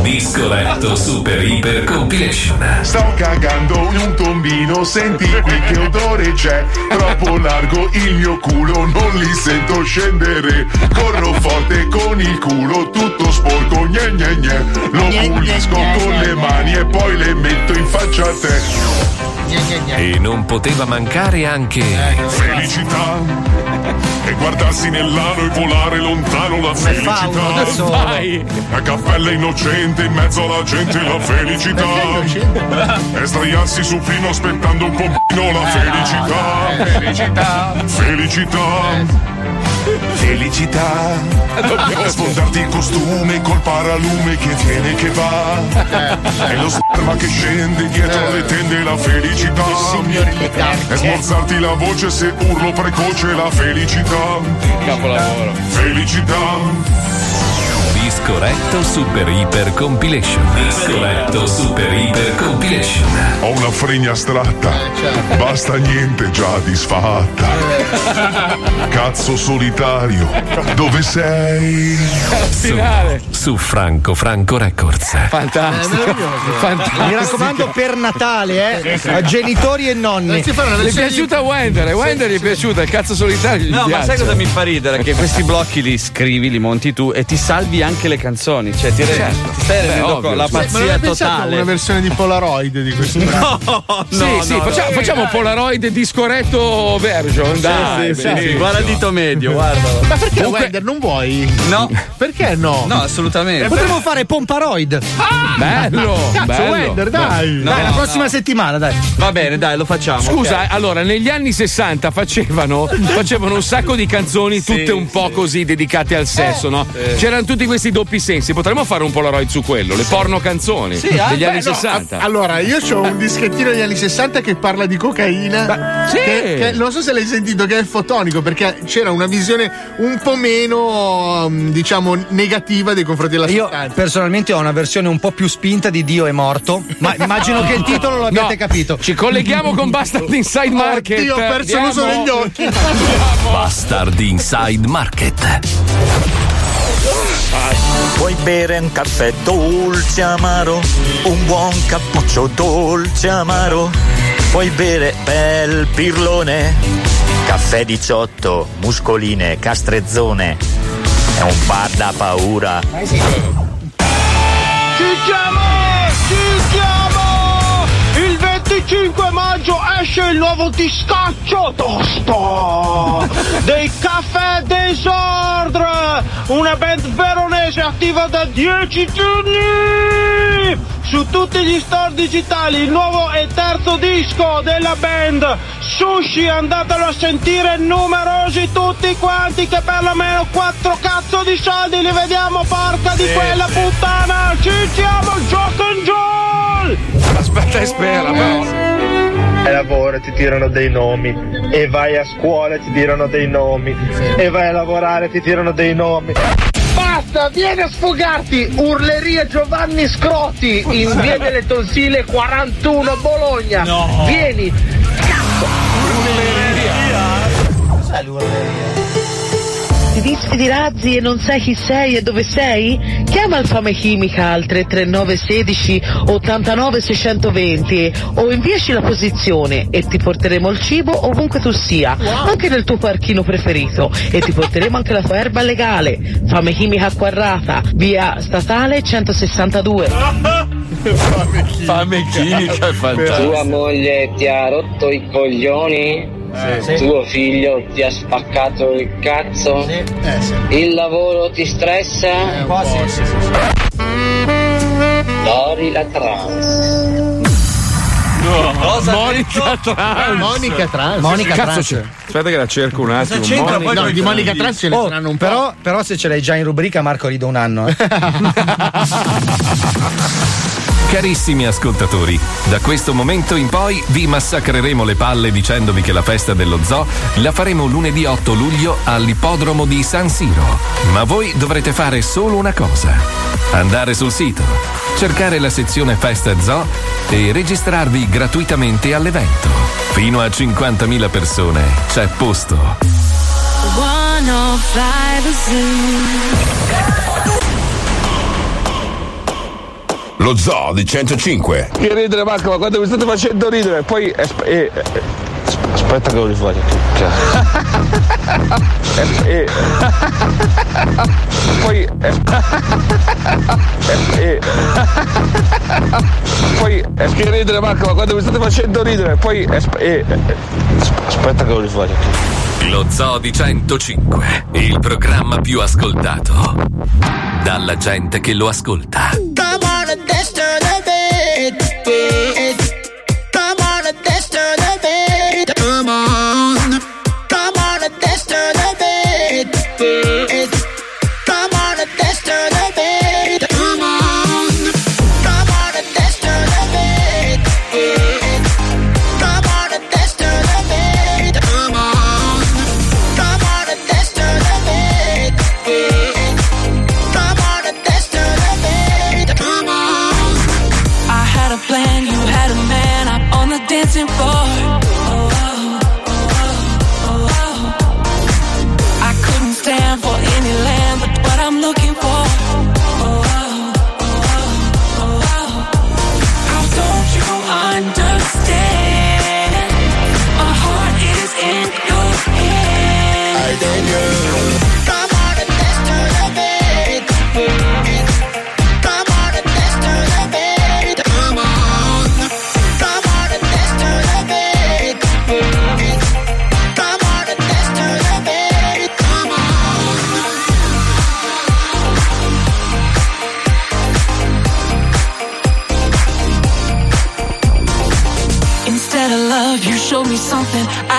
Disco Retto Super Hyper Compilation. Sto cagando in un tombino, senti qui che odore c'è. Troppo largo il mio culo, non li sento scendere. Corro forte con il culo, tutto sporco, gne gne gne. Lo pulisco con le mani e poi le metto in faccia a te. E non poteva mancare anche Felicità, E guardarsi nell'ano e volare lontano la felicità. Vai. La cappella innocente in mezzo alla gente la felicità. E sdraiarsi sul fino aspettando un pochino la felicità. Felicità. Felicità. Felicità. E sfondarti il costume col paralume che viene che va. E lo sperma che scende dietro le tende la felicità. E smorzarti la voce se urlo precoce la felicità. Capolavoro. Felicità. Disco Retto Super Iper Compilation. Disco Retto Super Iper Compilation. Ho una fregna astratta. Basta niente già disfatta. Cazzo solitario. Dove sei? Su, su Franco Franco Records. Fantastico. Mi raccomando per Natale, eh, a genitori e nonni. Gli è piaciuta Wender, Wender gli è piaciuta il cazzo solitario. gli No, ma sai cosa mi fa ridere? Che questi blocchi li scrivi, li monti tu e ti salvi anche le canzoni. Cioè, ti, Certo. ti stai Beh, rendendo ovvio, conto la sì. Ma non pazzia totale. una versione di Polaroid di questo brano? No, sì, no, sì, no, facciamo, no. facciamo Polaroid discoretto version. Dai, sì, sì, guarda il dito medio, guarda. Ma perché Comunque- Wender non vuoi? No. Perché no? No, assolutamente. Potremmo fare Pomparoid. Bello, Cazzo, bello. Wender, dai. No, dai, la no. prossima settimana, dai. Va bene, dai, lo facciamo. Scusa, ok. eh, allora, negli anni 60 facevano, facevano un sacco di canzoni, tutte Sì, un po' sì. così dedicate al sesso, no? Sì. C'erano tutti questi doppi sensi. Potremmo fare un Polaroid su quello, le porno canzoni Sì, ah, degli beh, anni No, 60. a- allora, io ho un dischettino degli anni 60 che parla di cocaina. Ma- sì. che- che non so se l'hai sentito, che è fotonico, perché c'era una visione un po' meno, um, diciamo, negativa nei confronti della Io sostanza. personalmente ho una versione un po' più spinta di Dio è morto, ma immagino che il titolo lo abbiate No, capito. Ci colleghiamo con Bastard Inside Market. Oddio, ho perso l'uso degli occhi. Bastard Inside Market. Puoi bere un caffè dolce amaro, un buon cappuccio dolce amaro. Puoi bere bel pirlone, caffè 18, muscoline, castrezzone. È un bar da paura. Ci chiamo! 25 maggio esce il nuovo discaccio tosto dei Caffè Desordre, una band veronese attiva da 10 giorni! Su tutti gli store digitali il nuovo e terzo disco della band Sushi, andatelo a sentire numerosi tutti quanti che perlomeno quattro cazzo di soldi li vediamo porca di quella puttana! Ci siamo, Jock and Joel! Aspetta e spera, però. E lavoro ti tirano dei nomi, e vai a scuola e ti tirano dei nomi, e vai a lavorare e ti tirano dei nomi. Basta, vieni a sfogarti! Urleria Giovanni Scrotti in via delle Tonsile 41 Bologna! Vieni! Ti disfi di razzi e non sai chi sei e dove sei? Chiama il Fame Chimica al 339 16 89 620 o inviaci la posizione e ti porteremo il cibo ovunque tu sia, anche nel tuo parchino preferito e ti porteremo anche la tua erba legale. Fame Chimica Quarrata, via statale 162. Fame chimica è fantastico. Tua moglie ti ha rotto i coglioni? Sì. Tuo figlio ti ha spaccato il cazzo? Il lavoro ti stressa? Lori la trans. Monica Trans. Monica Trans. Monica Cazzo Trans. c'è? Aspetta che la cerco un attimo. c'entra Monica- poi No, di Monica Trans ce ne Oh, saranno un po'. però, però se ce l'hai già in rubrica Marco ride un anno. eh. Carissimi ascoltatori, da questo momento in poi vi massacreremo le palle dicendovi che la festa dello zoo la faremo lunedì 8 luglio all'ippodromo di San Siro. Ma voi dovrete fare solo una cosa: andare sul sito, cercare la sezione Festa Zoo e registrarvi gratuitamente all'evento. Fino a 50.000 persone c'è posto. 105 Zoo. Lo zoo di 105. Che ridere Marco, ma quando mi state facendo ridere, poi eh, eh, aspetta che lo rifaccio. Eh, eh, poi eh, eh, poi eh, che ridere Marco, ma quando mi state facendo ridere, poi asp- aspetta che lo rifaccio. Lo Zoo di 105, il programma più ascoltato dalla gente che lo ascolta. Come on and dance to the beat.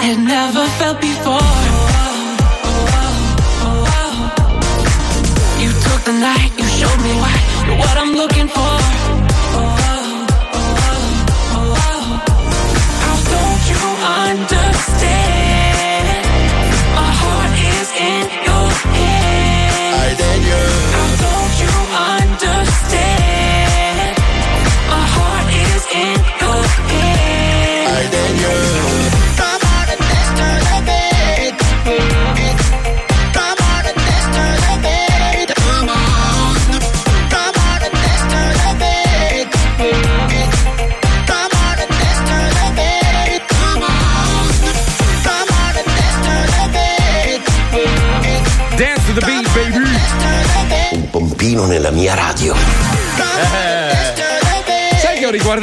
Had never felt before. You took the night, you showed me why you're what I'm looking for. How don't you understand?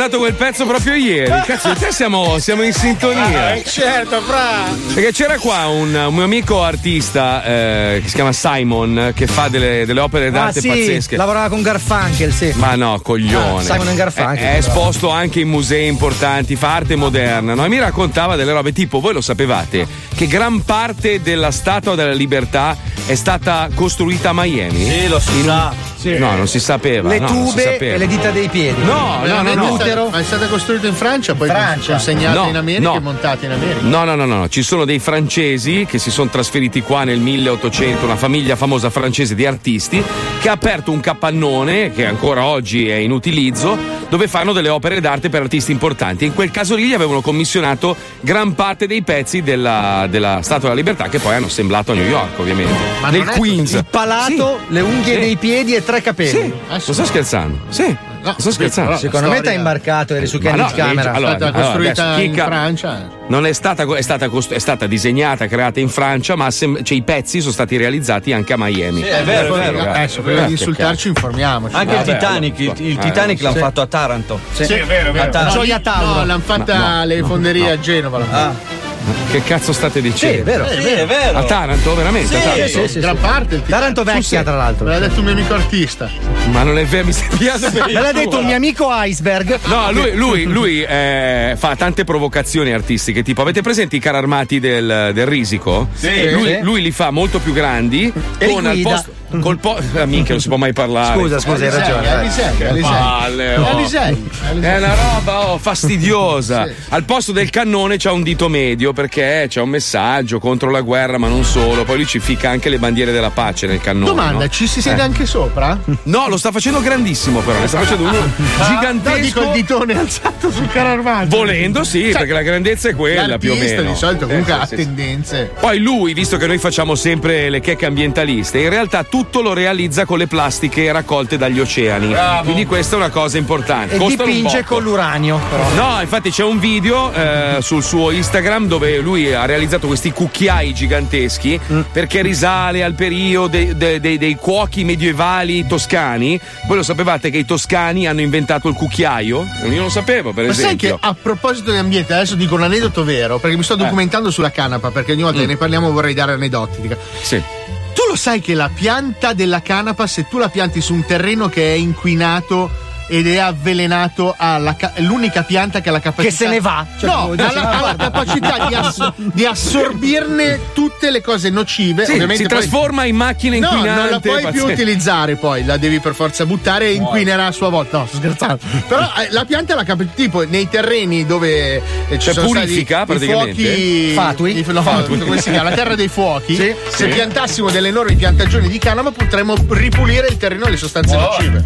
Riguardato quel pezzo proprio ieri? Cazzo, te siamo, siamo in sintonia. Eh, certo, fra. Perché c'era qua un, un mio amico artista eh, che si chiama Simon che fa delle, delle opere d'arte ah, sì, pazzesche. lavorava con Garfunkel, sì. Ma no, coglione. Ah, Simon and Garfunkel, È, è esposto anche in musei importanti, fa arte moderna, no? E mi raccontava delle robe tipo, voi lo sapevate, che gran parte della Statua della Libertà è stata costruita a Miami? Sì, lo si In- sa. No, non si sapeva. Le no, tube sapeva. e le dita dei piedi. No, no, no, no. L'utero. Ma è stata costruita in Francia, poi Francia. consegnata No, in America no. e montata in America. No, no, no, no, ci sono dei francesi che si sono trasferiti qua nel 1800, una famiglia famosa francese di artisti che ha aperto un capannone che ancora oggi è in utilizzo dove fanno delle opere d'arte per artisti importanti. In quel caso lì gli avevano commissionato gran parte dei pezzi della, della Statua della Libertà che poi hanno assemblato a New York, ovviamente. Ma nel Queens. Il palato, le unghie Sì. dei piedi e tre capelli. Sì. Non sto scherzando. Sì. Non sto scherzando. Secondo me t'hai imbarcato, eri su Ma Candid no, Camera. allora, È stata allora, costruita adesso, in Francia. Non è stata, è stata costru- è stata disegnata, creata in Francia, ma assem- cioè, i pezzi sono stati realizzati anche a Miami. Sì, è vero, è vero. Ragazzi, Adesso, prima eh, di insultarci, informiamoci. Anche il Titanic, il, allora, il eh, Titanic l'hanno sì. fatto a Taranto. Sì, è vero, è vero. A Taranto. Gioia Tauro. No, l'hanno fatta No, no, alle no, fonderie no. a Genova. Che cazzo state dicendo? Sì, è vero. Sì, è vero. A Taranto, veramente? Sì, a Taranto? sì, sì, Gran parte. il Taranto vecchia, tra l'altro. Me l'ha detto un mio amico artista. Ma non è vero, mi stai per il Me l'ha detto un mio amico Iceberg. No, lui, lui- lui, eh, fa tante provocazioni artistiche. Tipo, avete presente i carri armati del, del risico? Sì. Lui, Sì. lui li fa molto più grandi. E con al posto. Col po- ah, minchia, non si può mai parlare. Scusa, scusa, hai ragione. dai. Alisei, Alisei. Palle, oh. Alisei. È una roba oh, fastidiosa. Al posto del cannone c'ha un dito medio perché c'è un messaggio contro la guerra, ma non solo. Poi lui ci fica anche le bandiere della pace nel cannone. Domanda, no? ci si siede Eh. anche sopra? No, lo sta facendo grandissimo, però. Ne sta facendo uno No, gigantesco. dico il ditone alzato sul carro armato. Volendo, sì, Cioè, perché la grandezza è quella più o meno. di solito Sì, comunque sì, ha sì, sì. tendenze. Poi lui, visto che noi facciamo sempre le checche ambientaliste, in realtà tutte tutto lo realizza con le plastiche raccolte dagli oceani. Bravo. Quindi questa è una cosa importante. E Costano dipinge con l'uranio. Però. No, infatti c'è un video eh, sul suo Instagram dove lui ha realizzato questi cucchiai giganteschi Mm. perché risale al periodo dei, dei- dei- dei cuochi medievali toscani. Voi lo sapevate che i toscani hanno inventato il cucchiaio? Io non lo sapevo, per Ma sai che esempio. a proposito di ambiente, adesso dico un aneddoto vero, perché mi sto documentando sulla canapa, perché ogni volta che ne parliamo vorrei dare aneddoti. Sì. Lo sai che la pianta della canapa, se tu la pianti su un terreno che è inquinato ed è avvelenato, ha la ca- l'unica pianta che ha la capacità. Che se ne va? Cioè, no, ha la, "Ah, ha la guarda." capacità di, ass- di assorbirne tutte le cose nocive. Sì, ovviamente si poi- trasforma in macchina No, inquinante. non la puoi più utilizzare poi, la devi per forza buttare e inquinerà a sua volta. No, sto scherzando. Però eh, la pianta la capi- tipo nei terreni dove eh, ci Cioè, sono purifica, stati i praticamente? fuochi Fatui? i- no, Fatui. come si chiama? La terra dei fuochi. Sì, Se sì. piantassimo delle enormi piantagioni di canapa potremmo ripulire il terreno dalle sostanze nocive.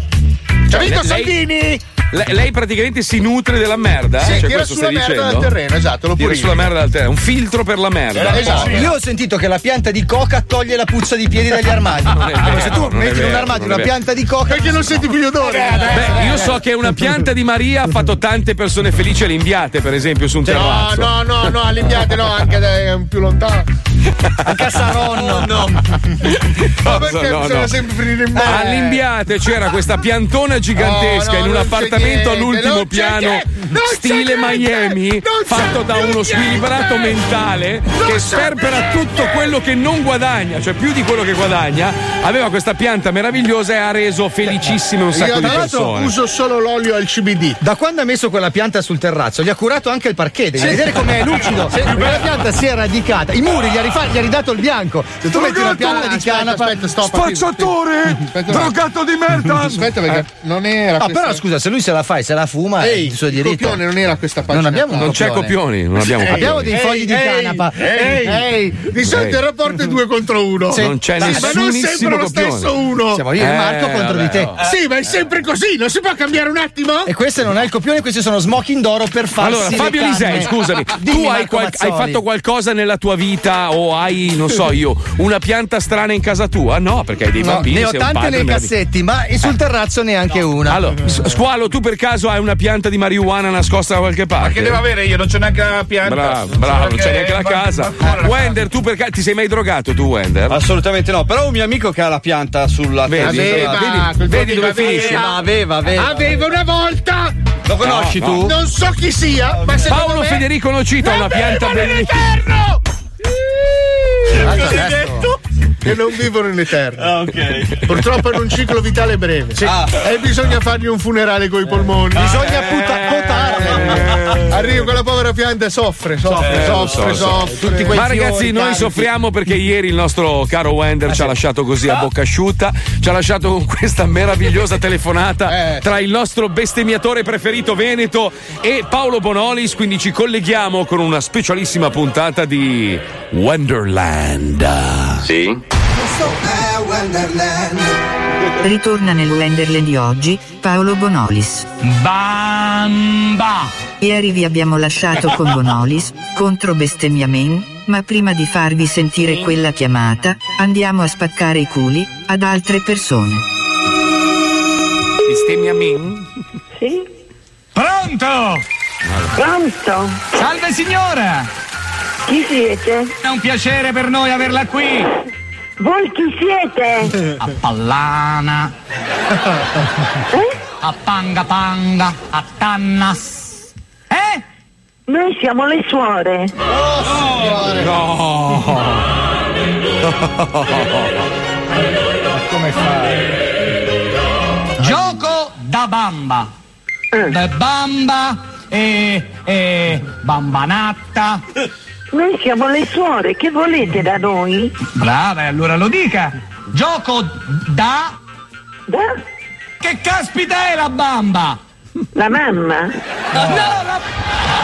Ci ha vinto Lei- Salvini! Lei, lei praticamente si nutre della merda? Sì, Cioè, tira questo sulla stai merda dicendo? dal terreno, esatto, lo Tira purifica. sulla merda dal terreno, un filtro per la merda. Esatto. Io ho sentito che la pianta di coca toglie la puzza di piedi dagli armadi. Vero, Se tu metti in un armadio una pianta di coca. Perché non senti più gli odori? Beh, io so che una pianta di Maria ha fatto tante persone felici alle imbiate, per esempio, su un No, terrazzo. no, no, no, all'imbiate no, anche da, più lontano. Anche a Saronno. No. Ma perché no, bisogna no. sempre finire in mare? All'imbiate c'era questa piantona gigantesca No, no, in un c'è appartamento all'ultimo piano, stile Miami, fatto da uno niente. squilibrato mentale Non che sperpera tutto quello che non guadagna, cioè più di quello che guadagna. Aveva questa pianta meravigliosa e ha reso felicissime un Io sacco di tra l'altro persone. uso solo l'olio al CBD. Da quando ha messo quella pianta sul terrazzo, gli ha curato anche il parquet. Devi Sì. vedere com'è lucido. Sì. Perché la pianta si è radicata. I muri gli ha, rifa- gli ha ridato il bianco. Se tu metti una pianta di canapa. aspetta, stop. Spacciatore! Aspetta, Drogato di merda! Aspetta perché Eh. non era Ah, questa- però scusa, se lui se la fa e se la fuma, Ehi, il suo il diritto. copione non era questa pagina. Non abbiamo Non c'è copioni, non abbiamo Ehi, Abbiamo dei fogli di ehi, canapa. Ehi, ehi, di solito il rapporto è due contro uno. Sì. Non c'è Ma non sempre lo copione. stesso uno. Siamo io e Eh, Marco contro vabbè, di te. Sì, ma è sempre così, non si può cambiare un attimo? E questo non è il copione, questi sono smoking d'oro per farsi Allora, Fabio. Lisei, scusami, Dimmi, tu hai, qual- hai fatto qualcosa nella tua vita o hai, non so io, una pianta strana in casa tua? No, perché hai dei No, bambini. ne ho tante nei cassetti, ma sul terrazzo neanche una. Allora, Squalo, tu per caso hai una pianta di marijuana nascosta da qualche parte? Ma che devo avere io? Non c'è neanche la pianta. Bravo, so bravo, non c'è neanche la casa. ma Wender, tu per caso ti sei mai drogato tu, Wender? Assolutamente no, però un mio amico che ha la pianta sulla Vedi. Aveva, vedi- vedi dove finisce? aveva. Ma aveva, aveva. Aveva una volta. Lo conosci No, tu? Non so chi sia, ma secondo Paolo me... Federico Nocito ha una pianta bellissima. Eterno! Cosa hai detto? Che non vivono in eterno. Ah, ok. Purtroppo hanno un ciclo vitale breve. Ah. E bisogna fargli un funerale coi polmoni. Bisogna puta- potarle. Arriva quella povera pianta e soffre, soffre, Eh, soffre, so, lo so. soffre. Tutti quei Ma ragazzi, noi tanti. soffriamo perché ieri il nostro caro Wender ci ha lasciato così a bocca asciutta. Ci ha lasciato con questa meravigliosa telefonata Eh. tra il nostro bestemmiatore preferito Veneto e Paolo Bonolis. Quindi ci colleghiamo con una specialissima puntata di Wonderland. Sì? Ritorna nel Wonderland di oggi, Paolo Bonolis. Bamba! Ieri vi abbiamo lasciato con Bonolis, contro bestemmiamen, ma prima di farvi sentire quella chiamata, andiamo a spaccare i culi ad altre persone. Bestemmiamin? Sì? Pronto? Pronto? Salve signora! Chi siete? È un piacere per noi averla qui! Voi chi siete? A Pallana, Eh? a Panga Panga, a Tannas. Eh? Noi siamo le suore. No! Come fai? Gioco da bamba. Eh. Da bamba e, e bambanatta. Noi siamo le suore. Che volete da noi? Brava, e allora lo dica. Gioco da... Da? Che caspita è la bamba? La mamma? No, la...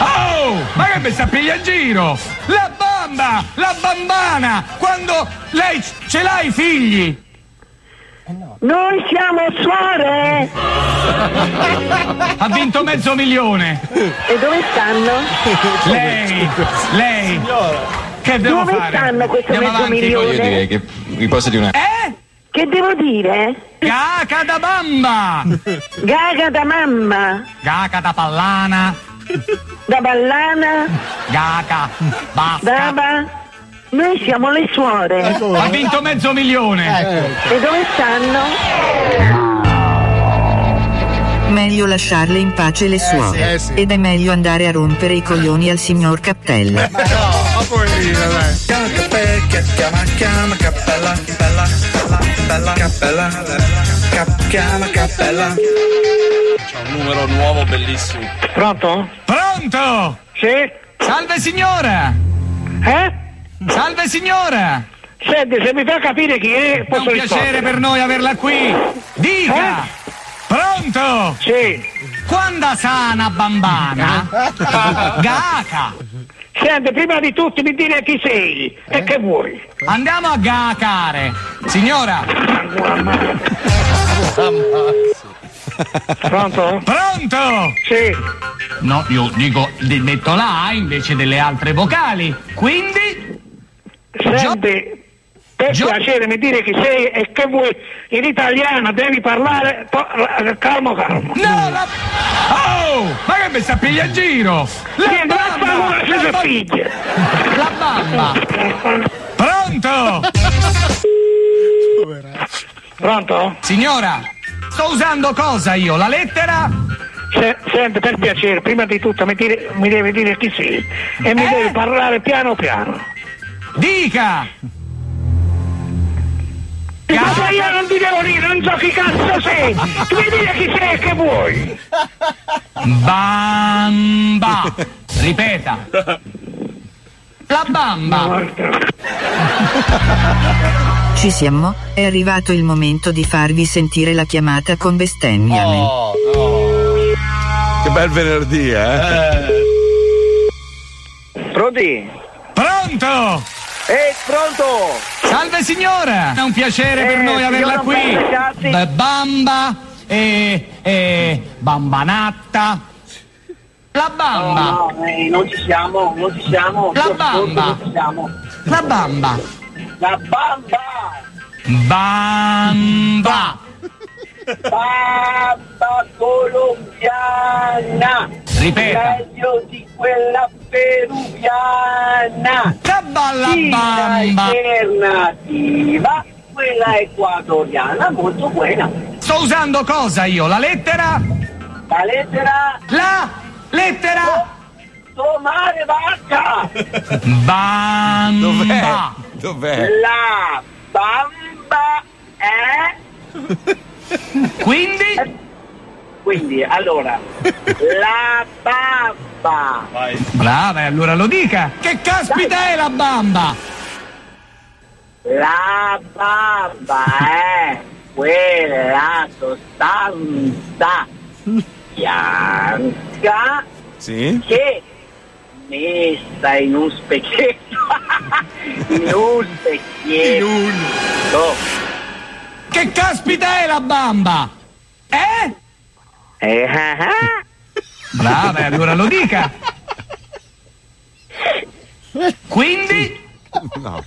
Oh! Ma che mi sta piglia in giro? La bamba! La bambana! Quando lei ce l'ha i figli! Noi siamo suore. Ha vinto mezzo milione! E dove stanno? Lei! Lei! Che devo Dove fare? stanno questo Andiamo mezzo avanti. milione? che vi posso dire una. Eh? Che devo dire? Gaga da bamba! Gaga da mamma, Gaga da pallana! da ballana, Gaga! Basta! daba. Noi siamo le suore. Ha vinto mezzo milione! E dove stanno? Meglio lasciarle in pace le suore. eh sì. Ed è meglio andare a rompere i coglioni al signor Cappella. Ma poverina, dai. Chiama, chiama, cappella, bella, bella, cappella, cap, chiama, cappella. C'è un numero nuovo bellissimo. Pronto? Pronto? Sì? Salve signora! Eh? Salve signora! Senti, se mi fa capire chi è, È un posso piacere rispondere. per noi averla qui! Dica! Eh? Pronto? Sì. Quando sana bambana? Gaca! Senti, prima di tutto mi dire chi sei e che vuoi. Andiamo a gacare! Signora! Pronto? Pronto? Sì. No, io dico, di- metto la A invece delle altre vocali. Quindi? Senti, per piacere mi dire chi sei e che vuoi. In italiano devi parlare po- calmo calmo. No, la... Oh! Ma che mi sta piglia in giro? La Sì, bamba! La, ba- piglia. la bamba! Pronto? Pronto? Signora, sto usando cosa io? La lettera? Se- senti, per piacere, prima di tutto mi, dire- mi devi dire chi sei e mi Eh? devi parlare piano piano. Dica! Ma io non ti devo dire, non so chi cazzo sei! Tu mi dire chi sei e che vuoi! Bamba! Ripeta! La bamba! Ci siamo? È arrivato il momento di farvi sentire la chiamata con bestemmiamen. Che bel venerdì, eh? Pronti? Pronto? Ehi, pronto? Salve signora! È un piacere per Eh, noi averla qui! Beh, Bamba e, e bambanatta! La bamba! No, no, eh, non ci siamo, non ci siamo. La bamba. Siamo. La bamba! La bamba! Bamba! Bamba colombiana! Ripeta. Meglio di quella peruviana! Che bella Sì, bamba! Alternativa! Quella equatoriana molto buona! Sto usando cosa io? La lettera? La lettera La lettera? Tomare vacca! Bamba! Dov'è? La bamba è... Quindi? Quindi, allora, la bamba Brava, e allora lo dica! Che caspita è la bamba? La bamba è quella sostanza bianca Sì? che messa in un specchietto in un specchietto Che caspita è la bamba? Eh? Eh, ah, ah. Brava, e allora lo dica! Quindi? No.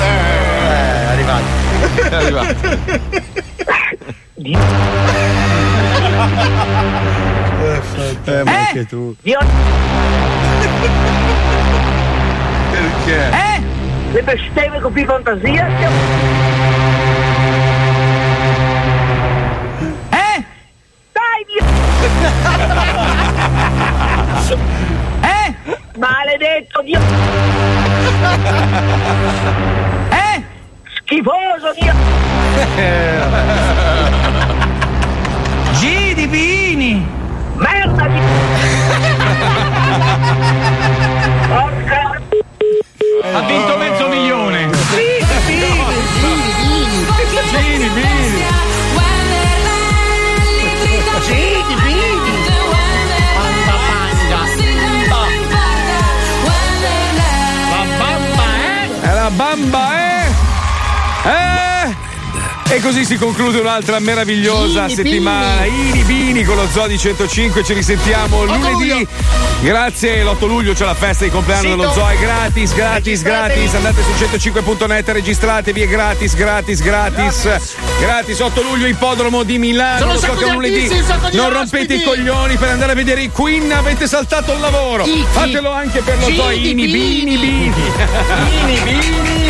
è arrivato. È arrivato. Eh, ma anche tu. Perché? Eh? Le bestemmie con più fantasia Eh? dai Dio Eh? maledetto Dio Eh? schifoso Dio G di Pini! merda Dio porca Ha vinto E così si conclude un'altra meravigliosa Ini settimana. Ini Bini con lo Zoo di 105. Ci risentiamo lunedì. Grazie, l'8 luglio c'è la festa di compleanno Sito. dello Zoo. È gratis, gratis, gratis. Andate su 105.net, registratevi, è gratis, gratis, gratis. Gratis, 8 luglio, ippodromo di Milano. Sono Lo so che è un lunedì. Non rompete i coglioni per andare a vedere i Queen. Avete saltato il lavoro. Fatelo anche per lo Zoo. Gini Ini Bini Bini. Bini. Bini Bini.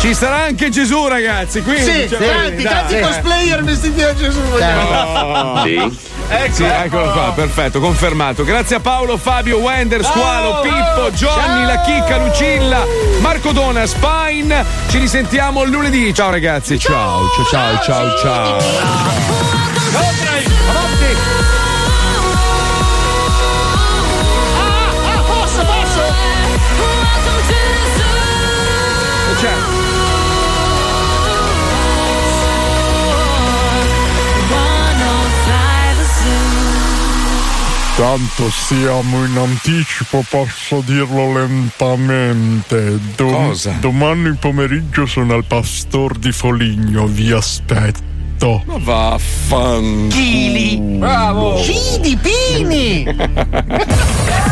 Ci sarà anche Gesù, ragazzi. Quindi, Sì, cioè, tanti, dai, tanti eh. cosplayer vestiti da Gesù. vogliamo. Sì. Ecco, sì, eccolo qua, perfetto, confermato. Grazie a Paolo, Fabio, Wender, Squalo, Pippo, Johnny, La Chicca, Lucilla, Marco Dona, Spine. Ci risentiamo lunedì. Ciao ragazzi, ciao, ciao, ciao, ciao, ciao. Ciao, Trey, Tanto siamo in anticipo, posso dirlo lentamente. Dom- Cosa? Domani pomeriggio sono al Pastor di Foligno, vi aspetto. Ma vaffanculo. Bravo. Cidi Pini.